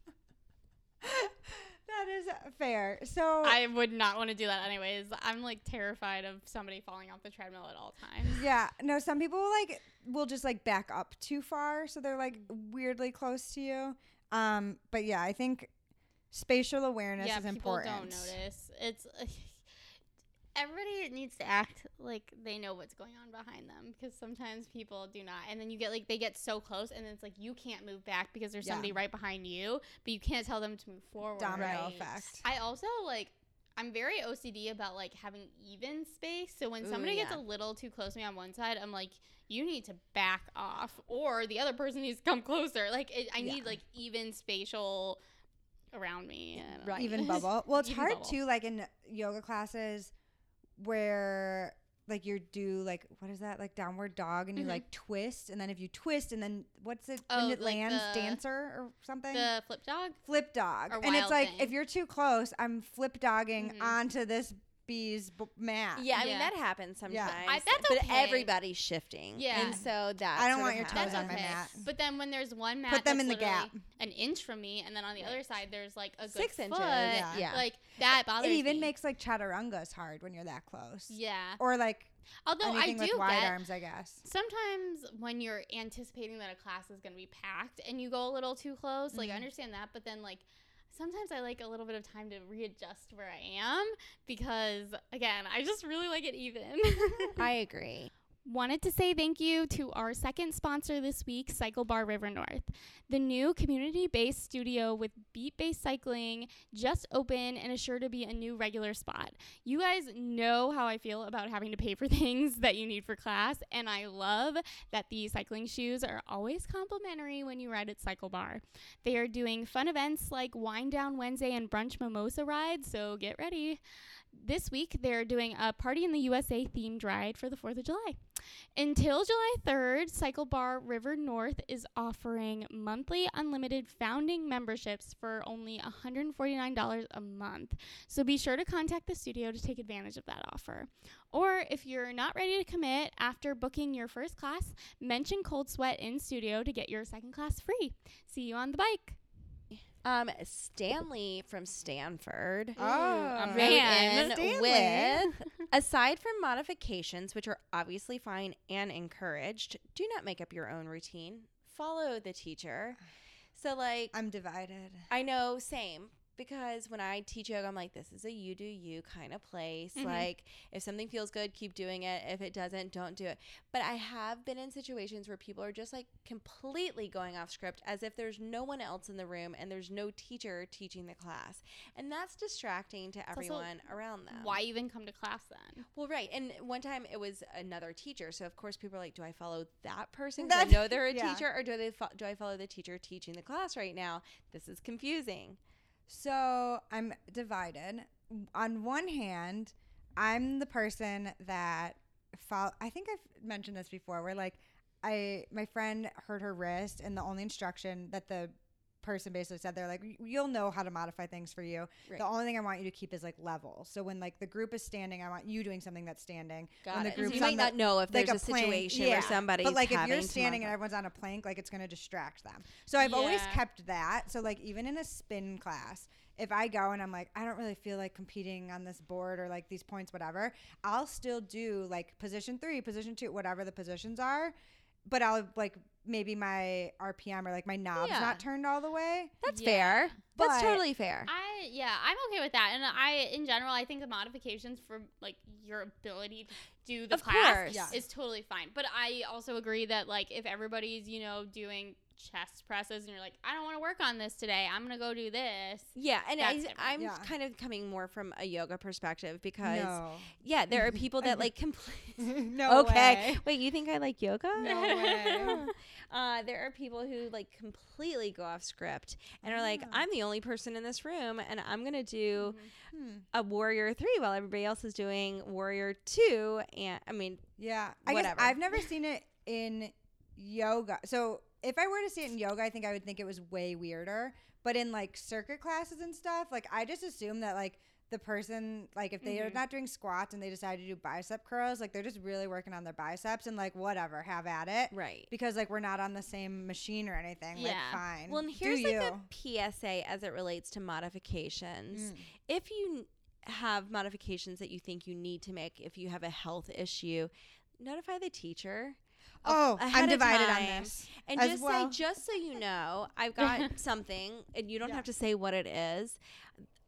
That is fair. So I would not want to do that anyways. I'm like terrified of somebody falling off the treadmill at all times. *laughs* Yeah, no, some people like will just like back up too far, so they're like weirdly close to you. Um, but yeah, I think spatial awareness yeah, is people important. don't notice. It's everybody needs to act like they know what's going on behind them because sometimes people do not. And then you get like they get so close, and then it's like you can't move back because there's Yeah. somebody right behind you, but you can't tell them to move forward. Domino Right. effect. I also like I'm very OCD about like having even space. So when Ooh, somebody gets a little too close to me on one side, I'm like, you need to back off, or the other person needs to come *laughs* closer. Like it, I Yeah. need like even spatial around me. I. Right. Even *laughs* bubble. Well, it's Even hard bubble. too, like in yoga classes where like you do like what is that like downward dog and you Mhm. like twist and then if you twist and then what's it Oh, when it like lands the- dancer or something The flip dog. flip dog or and it's like thing. if you're too close i'm flip dogging Mhm. onto this bee's b- mat Yeah, I mean Yeah. that happens sometimes. I- that's but okay. everybody's shifting. Yeah. and so that I don't sort want of your toes happens. on my mat. But then when there's one mat, Put them that's in the literally gap. an inch from me, and then on the other side there's like a good Six inches, foot, yeah. Yeah. Like that bothers me. it even me. makes like chaturangas hard when you're that close yeah. or like Although anything I do with wide get arms, I guess. sometimes when you're anticipating that a class is going to be packed and you go a little too close, like I Mhm. understand that, but then like sometimes I like a little bit of time to readjust where I am because again, I just really like it even. *laughs* I *laughs* agree. Wanted to say thank you to our second sponsor this week, CycleBar River North. The new community based studio with beat based cycling just opened and is sure to be a new regular spot. You guys know how I feel about having to pay for *laughs* things that you need for class, and I love that the cycling shoes are always complimentary when you ride at CycleBar. They are doing fun events like Wind Down Wednesday and Brunch Mimosa Ride, so get ready. This week, they're doing a Party in the USA themed ride for the 4th of July. Until July 3rd, CycleBar River North is offering monthly unlimited founding memberships for only $149 a month. So be sure to contact the studio to take advantage of that offer. Or if you're not ready to commit after booking your first class, mention Cold Sweat in studio to get your second class free. See you on the bike. Um, Stanley from Stanford. Oh, man. with aside from modifications, which are obviously fine and encouraged, do not make up your own routine. Follow the teacher. So, like, I'm divided. I know, same. Because when I teach yoga, I'm like, this is a you do you kind of place. Mhm. Like, if something feels good, keep doing it. If it doesn't, don't do it. But I have been in situations where people are just like completely going off script as if there's no one else in the room and there's no teacher teaching the class. And that's distracting to everyone around them. Why even come to class then? Well, right. And one time it was another teacher. So, of course, people are like, do I follow that person? I know they're a *laughs* yeah. teacher. Or do, they fo- do I follow the teacher teaching the class right now? This is confusing. So I'm divided. On one hand, I'm the person that follow. I think I've mentioned this before. Where like, I my friend hurt her wrist, and the only instruction that the person basically said they're like you'll know how to modify things for you. Right. the only thing i want you to keep is like level. So when like the group is standing i want you doing something that's standing. Got when the it. So you might the- not know if like there's a, plank, situation yeah. where somebody's but like if you're standing and everyone's on a plank like it's going to distract them. So i've always kept that. So like even in a spin class if i go and i'm like i don't really feel like competing on this board or like these points whatever i'll still do like position three position two whatever the positions are but i'll like maybe my rpm or like my knob's Yeah. not turned all the way That's Yeah. fair. That's totally fair. I yeah, I'm okay with that. And I in general, I think the modifications for like your ability to do the Of class course. Yeah. is totally fine. But I also agree that like if everybody's, you know, doing chest presses and you're like, I don't want to work on this today. I'm going to go do this. Yeah, and I, That's different. I'm Yeah. kind of coming more from a yoga perspective because no yeah, there are people that *laughs* like completely. *laughs* no okay, way. wait, you think I like yoga? No *laughs* way. uh, there are people who like completely go off script and are like, Ah. I'm the only person in this room, and I'm gonna do Hmm. a warrior three while everybody else is doing warrior two. And I mean, Yeah, I Whatever. guess I've never seen it in yoga. So if I were to see it in yoga, I think I would think it was way weirder. But in like circuit classes and stuff, like I just assume that like the person, like if they are Mhm. not doing squats and they decide to do bicep curls, like they're just really working on their biceps and like whatever, have at it. right. Because like we're not on the same machine or anything. Like Yeah. fine. Well, and Do here's like you. a PSA as it relates to modifications. Mm. If you have modifications that you think you need to make, if you have a health issue, notify the teacher. Oh, I'm divided on this. And as just well. say, just so you know, I've got *laughs* something, and you don't Yeah. have to say what it is.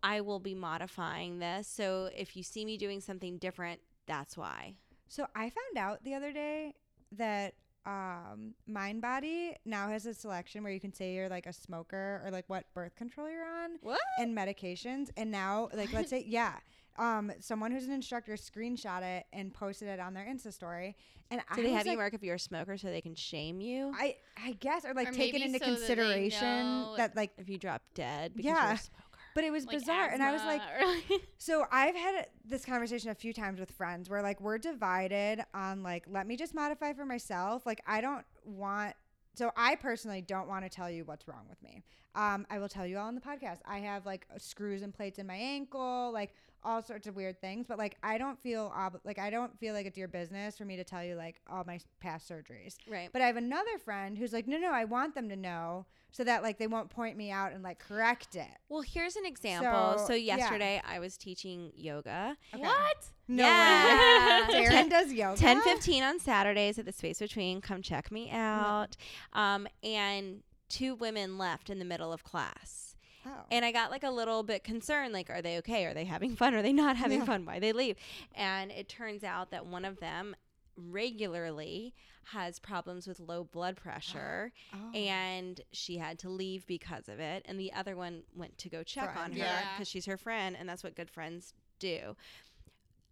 I will be modifying this. So if you see me doing something different, that's why. So I found out the other day that um Mindbody now has a selection where you can say you're like a smoker or like what birth control you're on What? and medications and now like let's say yeah um someone who's an instructor screenshot it and posted it on their Insta story and I Do they was have you like, mark if you're a smoker so they can shame you? I I guess or like Or take it into so consideration know- that like if you drop dead because you're a smoker. but it was Like bizarre and I was like asthma *laughs* like- So I've had this conversation a few times with friends where like we're divided on like let me just modify for myself. Like I don't want so I personally don't want to tell you what's wrong with me. Um, I will tell you all on the podcast. I have like screws and plates in my ankle, like all sorts of weird things. But like, I don't feel ob- like I don't feel like it's your business for me to tell you like all my past surgeries. Right. But I have another friend who's like, no, no, I want them to know so that like they won't point me out and like correct it. Well, here's an example. So, So, yeah. yesterday I was teaching yoga. Okay. What? No Yeah. way. *laughs* Daryn Ten- does yoga. 10 15 on Saturdays at the Space Between. Come check me out. Um, and two women left in the middle of class. Oh. And I got like a little bit concerned like, are they okay? Are they having fun? Are they not having Yeah. fun? Why they leave? And it turns out that one of them regularly has problems with low blood pressure *gasps* Oh. and she had to leave because of it and the other one went to go check on Friend. her Yeah. because she's her friend and that's what good friends do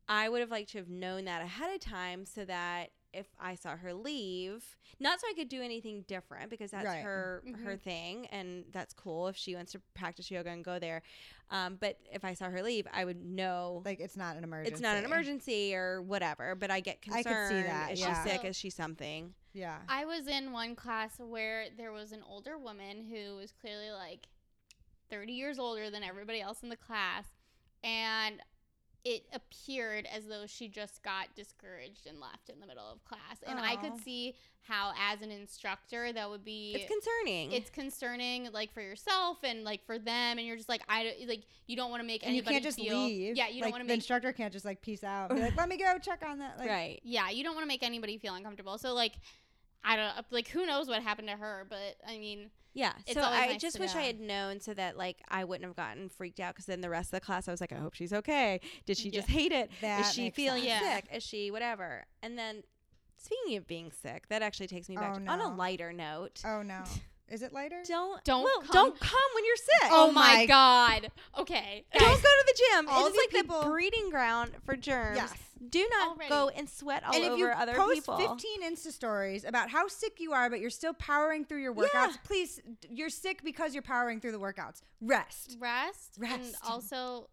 i would have liked to have known that ahead of time so that if i saw her leave not so i could do anything different because that's Right. her her Mhm. thing and that's cool if she wants to practice yoga and go there um, but if i saw her leave i would know like it's not an emergency. it's not an emergency or whatever but i get concerned. I concerned could see that, is yeah. she sick is she something Yeah. I was in one class where there was an older woman who was clearly like 30 years older than everybody else in the class. And it appeared as though she just got discouraged and left in the middle of class. And I could see how, as an instructor, that would be. it's concerning it's concerning like for yourself and like for them and you're just like i like you don't want to make and you anybody can't just feel leave. yeah you like, don't want to make the make instructor can't just like peace out. Be like, *laughs* let me go check on that. Like, right yeah you don't want to make anybody feel uncomfortable so like i don't like who knows what happened to her but i mean Yeah. It's so I nice just to wish I had known so that like I wouldn't have gotten freaked out because then the rest of the class I was like, I hope she's okay. Did she just hate it? Is That she feeling sense. Yeah. sick? Is she whatever? And then speaking of being sick, that actually takes me back Oh, to, on a lighter note. Oh no. *laughs* Is it lighter? Don't Don't well, come- don't come when you're sick. oh, Oh my my- god okay Don't go to the gym. All it's like people- the breeding ground for germs. Yes. Do not Already. go and sweat all and if over you other post people. 15 Insta stories about how sick you are, but you're still powering through your workouts, Yeah. please, you're sick because you're powering through the workouts. Rest. rest, Rest. and Rest. also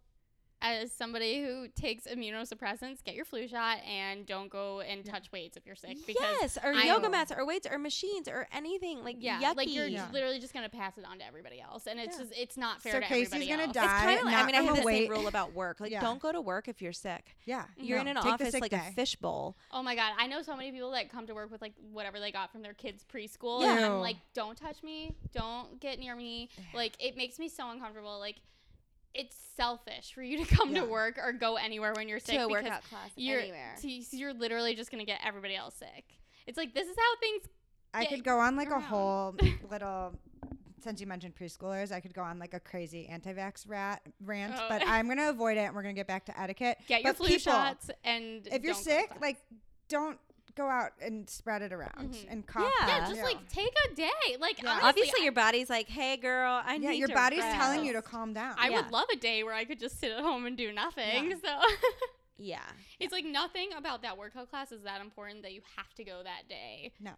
as somebody who takes immunosuppressants get your flu shot and don't go and touch weights if you're sick because yes, or I yoga mats, or weights, or machines, or anything like yeah yucky. like you're Yeah. literally just gonna pass it on to everybody else and it's Yeah. just it's not fair So to Casey's everybody gonna else. die. It's kind of like, I mean, I from have a the same weight. rule about work. Like, Yeah. don't go to work if you're sick. Yeah. You're no. in an Take office like day. a fishbowl. Oh my god, I know so many people that come to work with like whatever they got from their kids preschool, Yeah. and I'm like, don't touch me, don't get near me. Like it makes me so uncomfortable. Like it's selfish for you to *laughs* come Yeah. to work or go anywhere when you're sick to a because workout class you're anywhere. so you- so you're literally just gonna get everybody else sick. It's like this is how things. I could go on like a whole *laughs* little. Since you mentioned preschoolers, I could go on like a crazy anti-vax rat rant, Oh. but I'm gonna avoid it, and we're gonna get back to etiquette. Get your But flu people, shots and If you're don't go to sick, like don't go out and spread it around Mhm. and cough. Yeah. yeah, just like take a day. Like Yeah. honestly, Obviously, I- your body's like, "Hey, girl, I need to yeah, need your to body's telling you to calm down. I Yeah. would love a day where I could just sit at home and do nothing. Yeah. So *laughs* Yeah, it's like nothing about that workout class is that important that you have to go that day. No.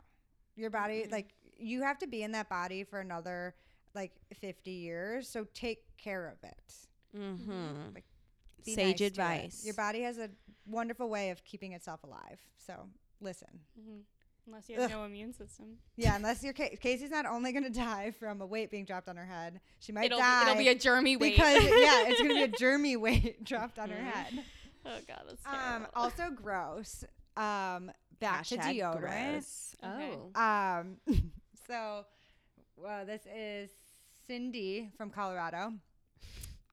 Your body, Mhm. like, you have to be in that body for another, like, 50 years. So take care of it. mm-hmm. Like, Sage nice to it. advice. Your body has a wonderful way of keeping itself alive. So listen. Mm-hmm. Unless you have Ugh. no immune system, Yeah, unless your Ca- Casey's not only going *laughs* to die from a weight being dropped on her head, she might it'll die. be, *laughs* it'll be a germy weight. because, yeah, it's going to be a germy weight dropped on her Mhm. head. oh god, that's Um, terrible. also gross. Um, back to Hashtag deodorant. gross. Okay. Oh, Um, *laughs* so, well, this is Cindy from Colorado.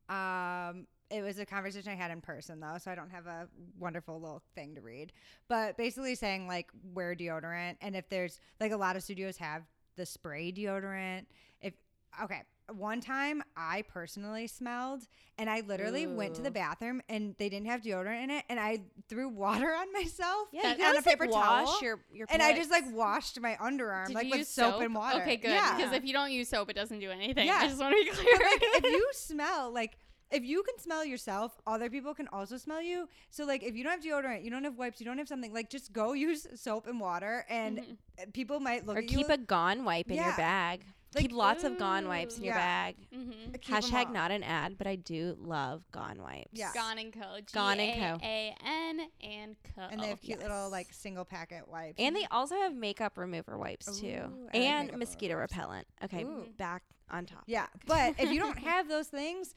Um, it was a conversation I had in person though, so I don't have a wonderful little thing to read. But basically saying like wear deodorant, and if there's like a lot of studios have the spray deodorant. If okay, one time I personally smelled, and I literally went to the bathroom and they didn't have deodorant in it, and I threw water *laughs* on myself. yeah, on a like, paper wash towel, your your and I just like washed my underarm Did like with use soap, and water. Okay, good. Yeah. Because if you don't use soap, it doesn't do anything. Yeah. I just want to be *laughs* But, clear. like, if you smell like if you can smell yourself, other people can also smell you. So like if you don't have deodorant, you don't have wipes, you don't have something, like just go *laughs* use soap and water and Mhm. uh, people might look or at you keep a Gone wipe in Yeah. your bag. Keep lots of Gone wipes in your bag. Mm-hmm. Hashtag not an ad, but I do love Gone wipes. Yeah. Gone and Co. Gone and Co. A N and Co. And they have cute little like single packet wipes. And they also have makeup remover wipes too, Ooh, I like and makeup mosquito repellent. Okay, Ooh. back on top. Yeah, *laughs* but if you don't have those things,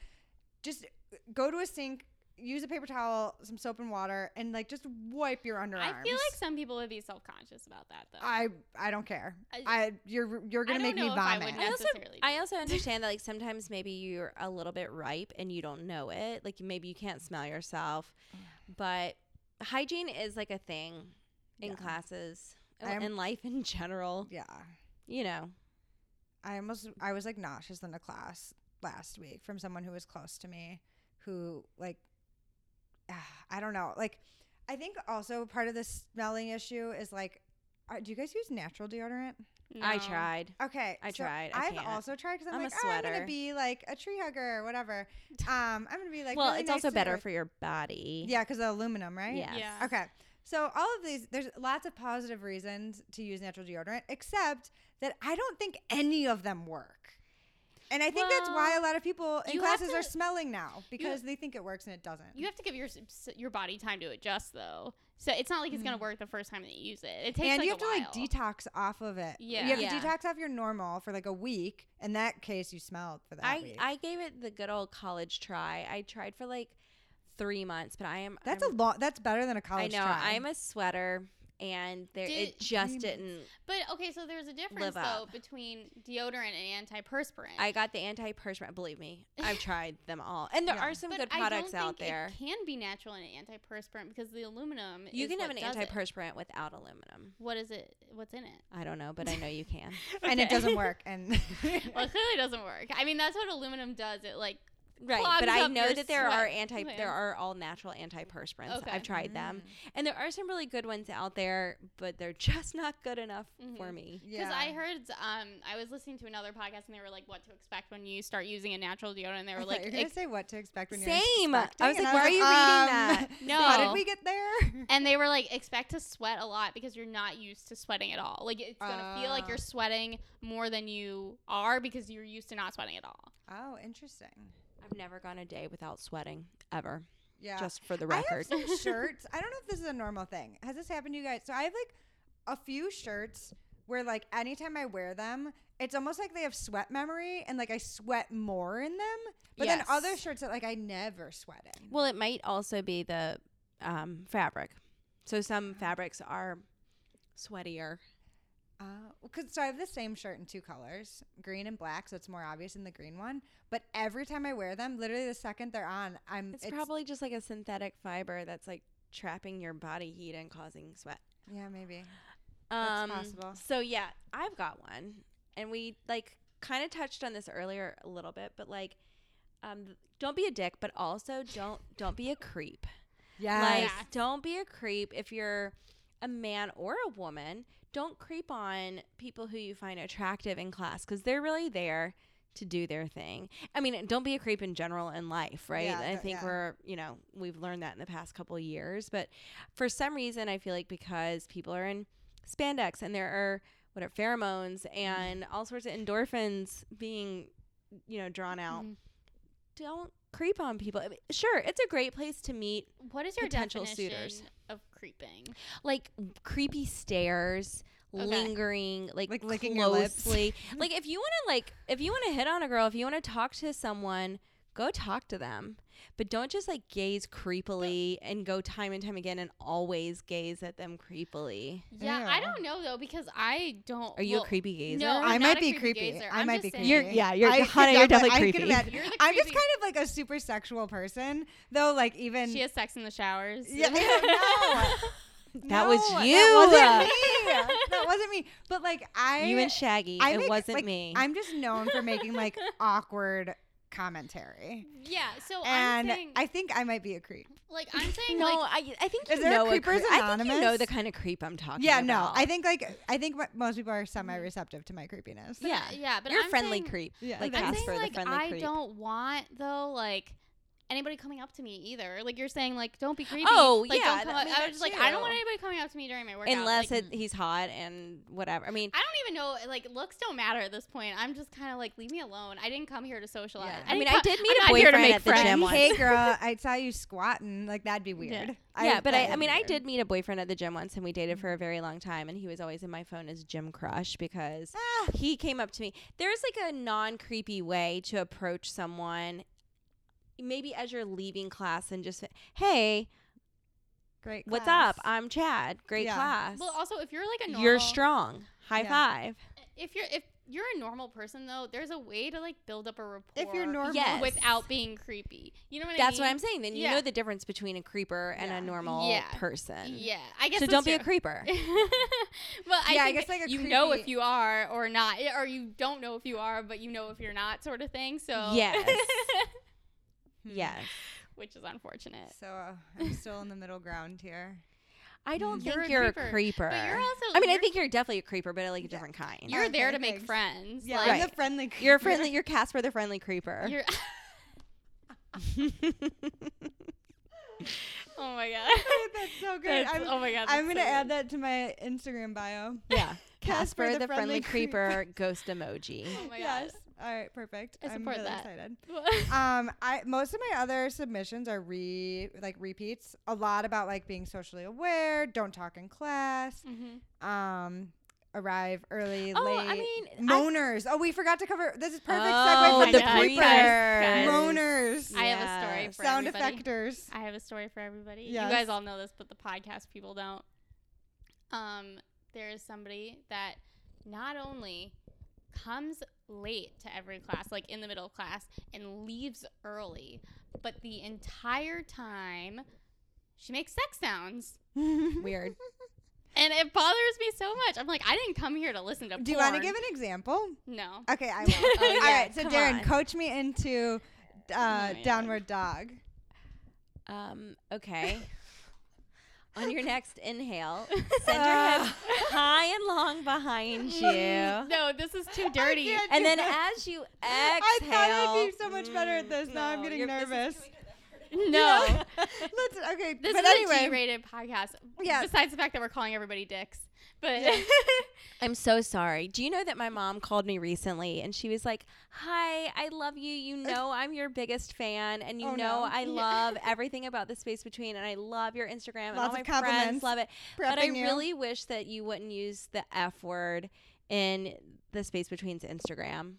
just go to a sink, use a paper towel, some soap and water, and like just wipe your underarms. I feel like some people would be self conscious about that though. I I don't care. I- I you're you're gonna don't make me know if I vomit. would I also, necessarily. I also understand that like sometimes maybe you're a little bit ripe and you don't know it. Like maybe you can't smell yourself, *sighs* but hygiene is like a thing in Yeah. classes I am- in life in general. yeah, You know, I almost I was like nauseous in a class last week from someone who was close to me, who like I don't know. Like I think also part of the smelling issue is like, uh, do you guys use natural deodorant? I tried. Okay, I so tried. I I've can't. also tried because I'm, I'm a like, oh, I'm gonna be like a tree hugger or whatever. *laughs* Um, I'm gonna be like. well, really it's nice also better work- for your body. Yeah, because of aluminum, right? Yes. Yeah. Okay. So all of these, there's lots of positive reasons to use natural deodorant, except that I don't think any of them work. And I think that's why a lot of people in you have classes are smelling now because they think it works and it doesn't. You have to give your s- s- your body time to adjust though. So it's not like it's gonna mm. work the first time that you use it. It takes a and like you have a to like detox off of it. Yeah. You have Yeah. to detox off your normal for like a week. In that case, you smelled for that I week. I gave it the good old college try. I tried for like three months, but I am that's I'm, a lot. That's better than a college I know try. I'm a sweater, and there Did- it just didn't. But okay, so there's a difference Live though up. between deodorant and antiperspirant. I got the antiperspirant. Believe me, I've *laughs* tried them all, and there Yeah. are some but good I products don't out think there. It can be natural and antiperspirant because the aluminum. You is can have what an does it. antiperspirant without aluminum. What is it? What's in it? I don't know, but I know you can. *laughs* and it doesn't work. And *laughs* Well, it clearly doesn't work. I mean, that's what aluminum does. It like right, but I know that there are anti. glands. There are all natural antiperspirants. Okay. I've tried them, Mm. and there are some really good ones out there, but they're just not good enough for Mhm. me. Because yeah. I heard, um, I was listening to another podcast and they were like, "What to expect when you start using a natural deodorant?" And they were thought like, you were gonna ex- say what to expect when Same. you're I was inspecting, like, and why are you reading um, that? *laughs* How did we get there? *laughs* and they were like, "Expect to sweat a lot because you're not used to sweating at all. Like it's gonna feel like Ah. you're sweating more than you are because you're used to not sweating at all." oh, interesting. I've never gone a day without sweating ever. Yeah. Just for the I have record. some *laughs* shirts. I don't know if this is a normal thing. Has this happened to you guys? So I have like a few shirts where like anytime I wear them, it's almost like they have sweat memory and like I sweat more in them. But then other shirts that like I never sweat in. Well, it might also be the um, fabric. So some fabrics are sweatier. Uh, cause so I have the same shirt in two colors, green and black, so it's more obvious in the green one. But every time I wear them, literally the second they're on, I'm It's, probably just like a synthetic fiber that's like trapping your body heat and causing sweat. yeah maybe That's Um, possible. So yeah, I've got one, and we like kind of touched on this earlier a little bit, but like, um, don't be a dick, but also don't don't be a creep. yeah Like, don't be a creep if you're a man or a woman. Don't creep on people who you find attractive in class because they're really there to do their thing. I mean, don't be a creep in general in life, right? Yeah, I think yeah. we're, you know, we've learned that in the past couple of years. But for some reason, I feel like because people are in spandex and there are what are pheromones and all sorts of endorphins being, you know, drawn out, Mhm. don't creep on people. I mean, sure, it's a great place to meet What is your Potential definition suitors. of creeping? like creepy stares Okay. lingering like, Like licking your lips. closely *laughs* like if you want to like if you want to hit on a girl if you want to talk to someone go talk to them but don't just like gaze creepily and go time and time again and always gaze at them creepily Yeah, I don't know though because I don't. are you well, a creepy gazer No, I I'm might a be creepy creepy. gazer. I I'm might be creepy. You're- yeah, you're- I Hanna, could you're *laughs* definitely- definitely I creepy. could imagine- You're the I'm just kind of like a super sexual person, though. Like even She has sex in the showers. yeah, *laughs* no, that No, was you That wasn't *laughs* me. that wasn't me. But like I, you and shaggy I it make, wasn't like, me I'm just known for making like awkward commentary, Yeah. So and I'm saying, I think I might be a creep. like, I'm *laughs* saying, no, like, I, I think Is you there a know Creepers creep. I think you know the kind of creep I'm talking Yeah, about. no, I think like I think most people are semi-receptive to my creepiness. yeah, yeah, but you're I'm friendly saying, creep. Yeah, like I'm Casper, saying the like friendly I creep. don't want though like anybody coming up to me either. Like you're saying, like don't be creepy. Oh, like, yeah, Don't that- come I mean, I, was just like, I don't want anybody coming up to me during my workout. Unless like, it, he's hot and whatever. I mean, I don't even know. Like looks don't matter at this point. I'm just kind of like, leave me alone. I didn't come here to socialize. Yeah. I, I mean, didn't I did meet I'm a not here to boyfriend make at the gym friends. once. Hey girl, I saw you squatting. Like that'd be weird. Yeah. yeah, but I, I mean, be I did meet a boyfriend at the gym once, and we dated for a very long time, and he was always in my phone as Gym Crush because Ah, he came up to me. There's like a non creepy way to approach someone, maybe as you're leaving class, and just hey, great. what's up? I'm Chad. Great Yeah. class. Well, also if you're like a normal, you're strong. High Yeah. five. If you're if you're a normal person though, there's a way to like build up a rapport. If you're normal, Yes. without being creepy. You know what That's I mean? That's what? I'm saying. Then you Yeah. know the difference between a creeper and Yeah. a normal Yeah. person. Yeah, I guess. So don't be a creeper. *laughs* well I Yeah, I guess, like, a you know if you are or not, or you don't know if you are, but you know if you're not, sort of thing. So Yes. *laughs* Hmm. yes. which is unfortunate. So uh, I'm still in the middle ground here. I don't You're think a you're a creeper. creeper. But you're also. I mean, I you're- think you're definitely a creeper, but like a different kind. you're there Okay, to make thanks. friends. Yeah, like, I'm Right. the friendly. You're a friendly. *laughs* You're Casper the friendly creeper. You're. *laughs* *laughs* oh my god. That's so good. That's- I'm, oh my god. I'm gonna so add good. that to my Instagram bio. yeah. Casper Casper the the, friendly, friendly creeper, ghost emoji. Oh my yes. gosh. All right. Perfect. I I'm really that. excited. *laughs* um i most of my other submissions are re like repeats a lot about like being socially aware don't talk in class Mhm. um arrive early Oh, late I mean, I- moaners oh we forgot to cover this is perfect oh, segue from the the guys, creeper guys, guys. moaners I have a story for sound everybody. effectors I have a story for everybody. Yes. You guys all know this, but the podcast people don't. Um, there is somebody that not only comes late to every class, like in the middle of class, and leaves early, but the entire time she makes sex sounds. *laughs* Weird. And it bothers me so much. I'm like, I didn't come here to listen to do you want to give an example No. okay i *laughs* will Oh, yeah, right so come Daryn on. coach me into uh, man. downward dog Um. Okay. *laughs* On your next inhale, *laughs* send your head *laughs* high and long behind you. No, this is too dirty. And then that. as you exhale, *laughs* I thought I'd be so much better at Mm, this. Now I'm getting you're- this is nervous. coming to the- No. Let's okay. This but is anyway, a G-rated podcast. Yeah. Besides the fact that we're calling everybody dicks, but Yeah. *laughs* I'm so sorry. Do you know that my mom called me recently and she was like, Hi, I love you. You *laughs* know I'm your biggest fan and you Oh, know no. I love *laughs* everything about the space between and I love your Instagram and all Lots my of compliments. friends love it. But I you. really wish that you wouldn't use the F word in the space between's Instagram.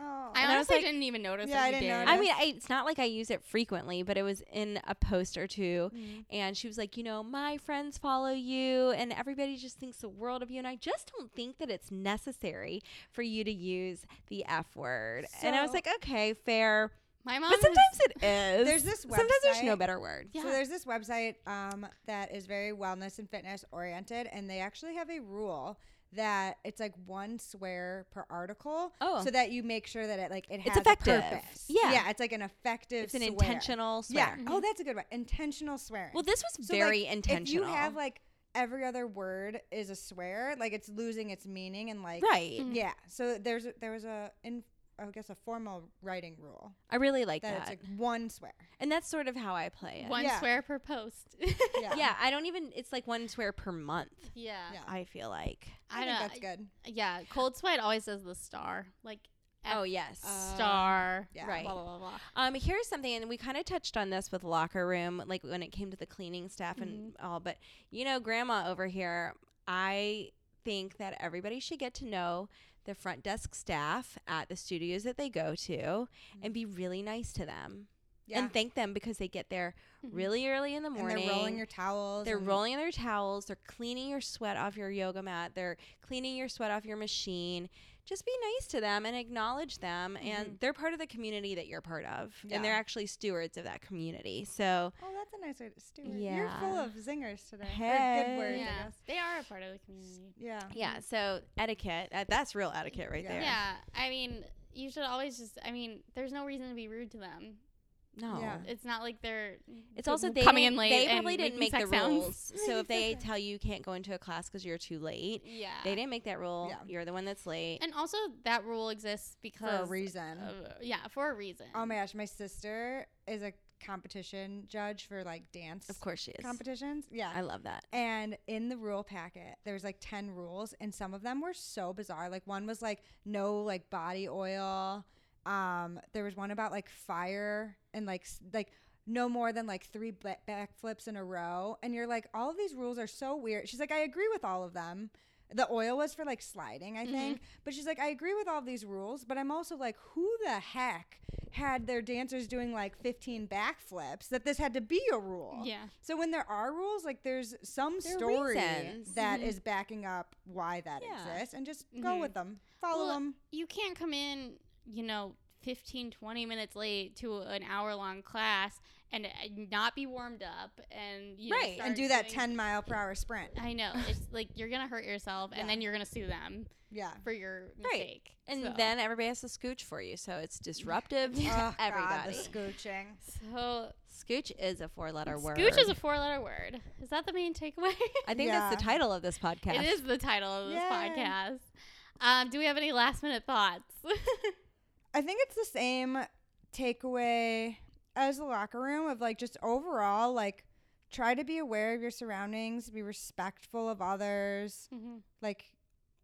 Oh. I And I honestly like- didn't even notice. Yeah, that I didn't did. notice. I mean, I, it's not like I use it frequently, but it was in a post or two. Mm. And she was like, you know, my friends follow you, and everybody just thinks the world of you. And I just don't think that it's necessary for you to use the F word. and I was like, okay, fair. My mom. But sometimes it is. There's this Sometimes there's no better word. Yeah. So there's this website um, that is very wellness and fitness oriented, and they actually have a rule that it's like one swear per article, Oh. so that you make sure that it like it It's effective. a purpose. Yeah. yeah, it's like an effective. It's an swear. intentional Yeah. swear. Oh, mm-hmm. that's a good one. Intentional swearing. Well, this was So, very like, intentional. If you have like every other word is a swear, like it's losing its meaning and like right. Yeah. So there's a, there was a in I guess a formal writing rule I really like that, that. it's like one swear. and that's sort of how I play it. one Yeah. swear per post. *laughs* Yeah. Yeah, I don't even, it's like one swear per month, yeah. Yeah. I feel like. I, I think know. that's good. Yeah. Cold sweat always says the star, like F- oh, yes. Uh, star. yeah. Right. Blah blah blah. blah. Um, here's something, and we kind of touched on this with locker room, like when it came to the cleaning staff and all. But you know, Grandma over here, I think that everybody should get to know the front desk staff at the studios that they go to, and be really nice to them Yeah. and thank them because they get there Mhm. really early in the and morning. they're rolling your towels. They're rolling their towels. They're cleaning your sweat off your yoga mat. They're cleaning your sweat off your machine. Just be nice to them and acknowledge them. And they're part of the community that you're part of. And they're actually stewards of that community. So, Oh, that's a nice way to steward. You're full of zingers today. Hey. good words, I Yeah. guess. They are a part of the community. Yeah. yeah. So, etiquette. Uh, that's real etiquette right Yeah. there. Yeah. I mean, you should always just. I mean, there's no reason to be rude to them. No. Yeah. It's not like they're. It's also they coming in late. They and probably didn't make the sounds. rules. *laughs* so if they *laughs* tell you you can't go into a class because you're too late, Yeah. they didn't make that rule. Yeah. You're the one that's late. And also, that rule exists because. for a reason. uh, yeah, for a reason. oh my gosh, my sister is a competition judge for like dance of course she is. competitions. Yeah. I love that. And in the rule packet, there's like 10 rules, and some of them were so bizarre. Like, one was like no like body oil. Um, there was one about like fire and like, like, no more than like three ba- backflips in a row. And you're like, all of these rules are so weird. She's like, I agree with all of them. The oil was for like sliding, I think. But she's like, I agree with all these rules, but I'm also like, who the heck had their dancers doing like 15 backflips that this had to be a rule? yeah. So when there are rules, like there's some There story reasons. that Mhm. is backing up why that Yeah. exists, and just go Mhm. with them, follow Well, them. You can't come in, you know, 15, 20 minutes late to an hour long class and uh, not be warmed up and, you know, Right, and do that 10 mile per hour sprint. I know. *laughs* It's like you're going to hurt yourself Yeah. and then you're going to sue them Yeah. for your Right. mistake. And So- then everybody has to scooch for you, so it's disruptive *laughs* to oh, God, everybody. the scooching. So, Scooch is a four-letter word. scooch is a four letter word. Is that the main takeaway? I think Yeah. that's the title of this podcast. It is the title of this Yay. podcast. Um, do we have any last minute thoughts? *laughs* I think it's the same takeaway as the locker room of like just overall, like try to be aware of your surroundings, be respectful of others. Mhm. Like,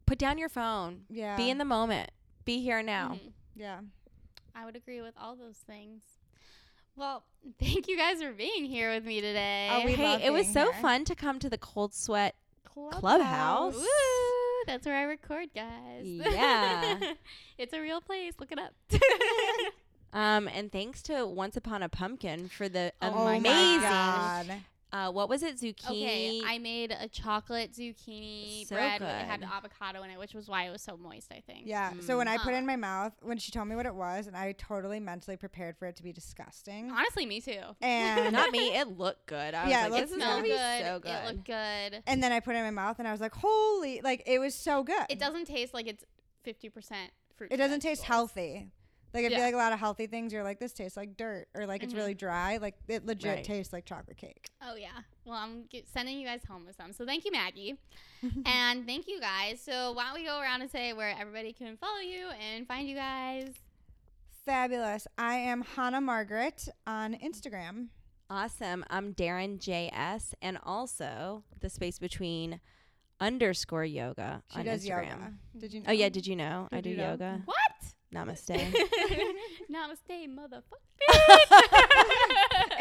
Put down your phone. yeah. Be in the moment. Be here now. Mhm. yeah. I would agree with all those things. Well, *laughs* thank you guys for being here with me today. Oh, we hey, love it was being so here. fun to come to the Cold Sweat. Clubhouse. Clubhouse. Woo! That's where I record, guys. Yeah. *laughs* it's a real place. Look it up. *laughs* Um, and thanks to Once Upon a Pumpkin for the Oh Oh my amazing. God. uh, what was it? Zucchini. okay, I made a chocolate zucchini So bread. It had good. avocado in it, which was why it was so moist. I think. Yeah. So when I put it in my mouth, when she told me what it was, and I totally mentally prepared for it to be disgusting. Honestly, me too. *laughs* And Not me. It looked good. I Yeah, it was like, looked this is good. gonna be so good. It looked good. and then I put it in my mouth, and I was like, "Holy!" Like it was so good. It doesn't taste like it's fifty percent fruit. It doesn't taste healthy. Like I Yeah. feel like a lot of healthy things, you're like, this tastes like dirt, or like it's Mhm. really dry. Like it legit Right. tastes like chocolate cake. Oh yeah. Well, I'm g- sending you guys home with some. So thank you, Maggie, *laughs* and thank you guys. So why don't we go around and say where everybody can follow you and find you guys? Fabulous. I am Hanna Margaret on Instagram. Awesome. I'm Daryn JS, and also the space between underscore yoga She on does Instagram. yoga. Did you know? Oh yeah, did you know I do you know? yoga? What? Namaste. *laughs* Namaste, motherfucker.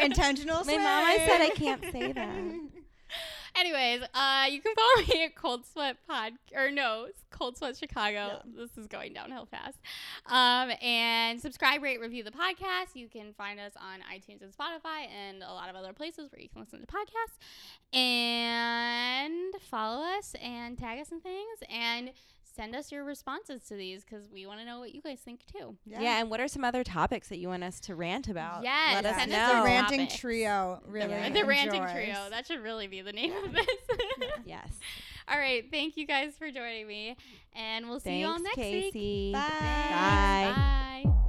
*laughs* Intentional My mom, I said I can't say that. *laughs* Anyways, uh, you can follow me at Cold Sweat Pod or no, Cold Sweat Chicago. This is going downhill fast. Um, and subscribe, rate, review the podcast. You can find us on iTunes and Spotify and a lot of other places where you can listen to podcasts. And follow us and tag us and things and send us your responses to these because we want to know what you guys think too. Yeah. and what are some other topics that you want us to rant about? Yes, Let us send It's us know. the ranting topics. trio. Really, Yeah. The ranting trio. That should really be the name of this. *laughs* Yes. *laughs* All right. Thank you guys for joining me. And we'll see you all Thanks, next week. Casey. Bye. Bye. Bye.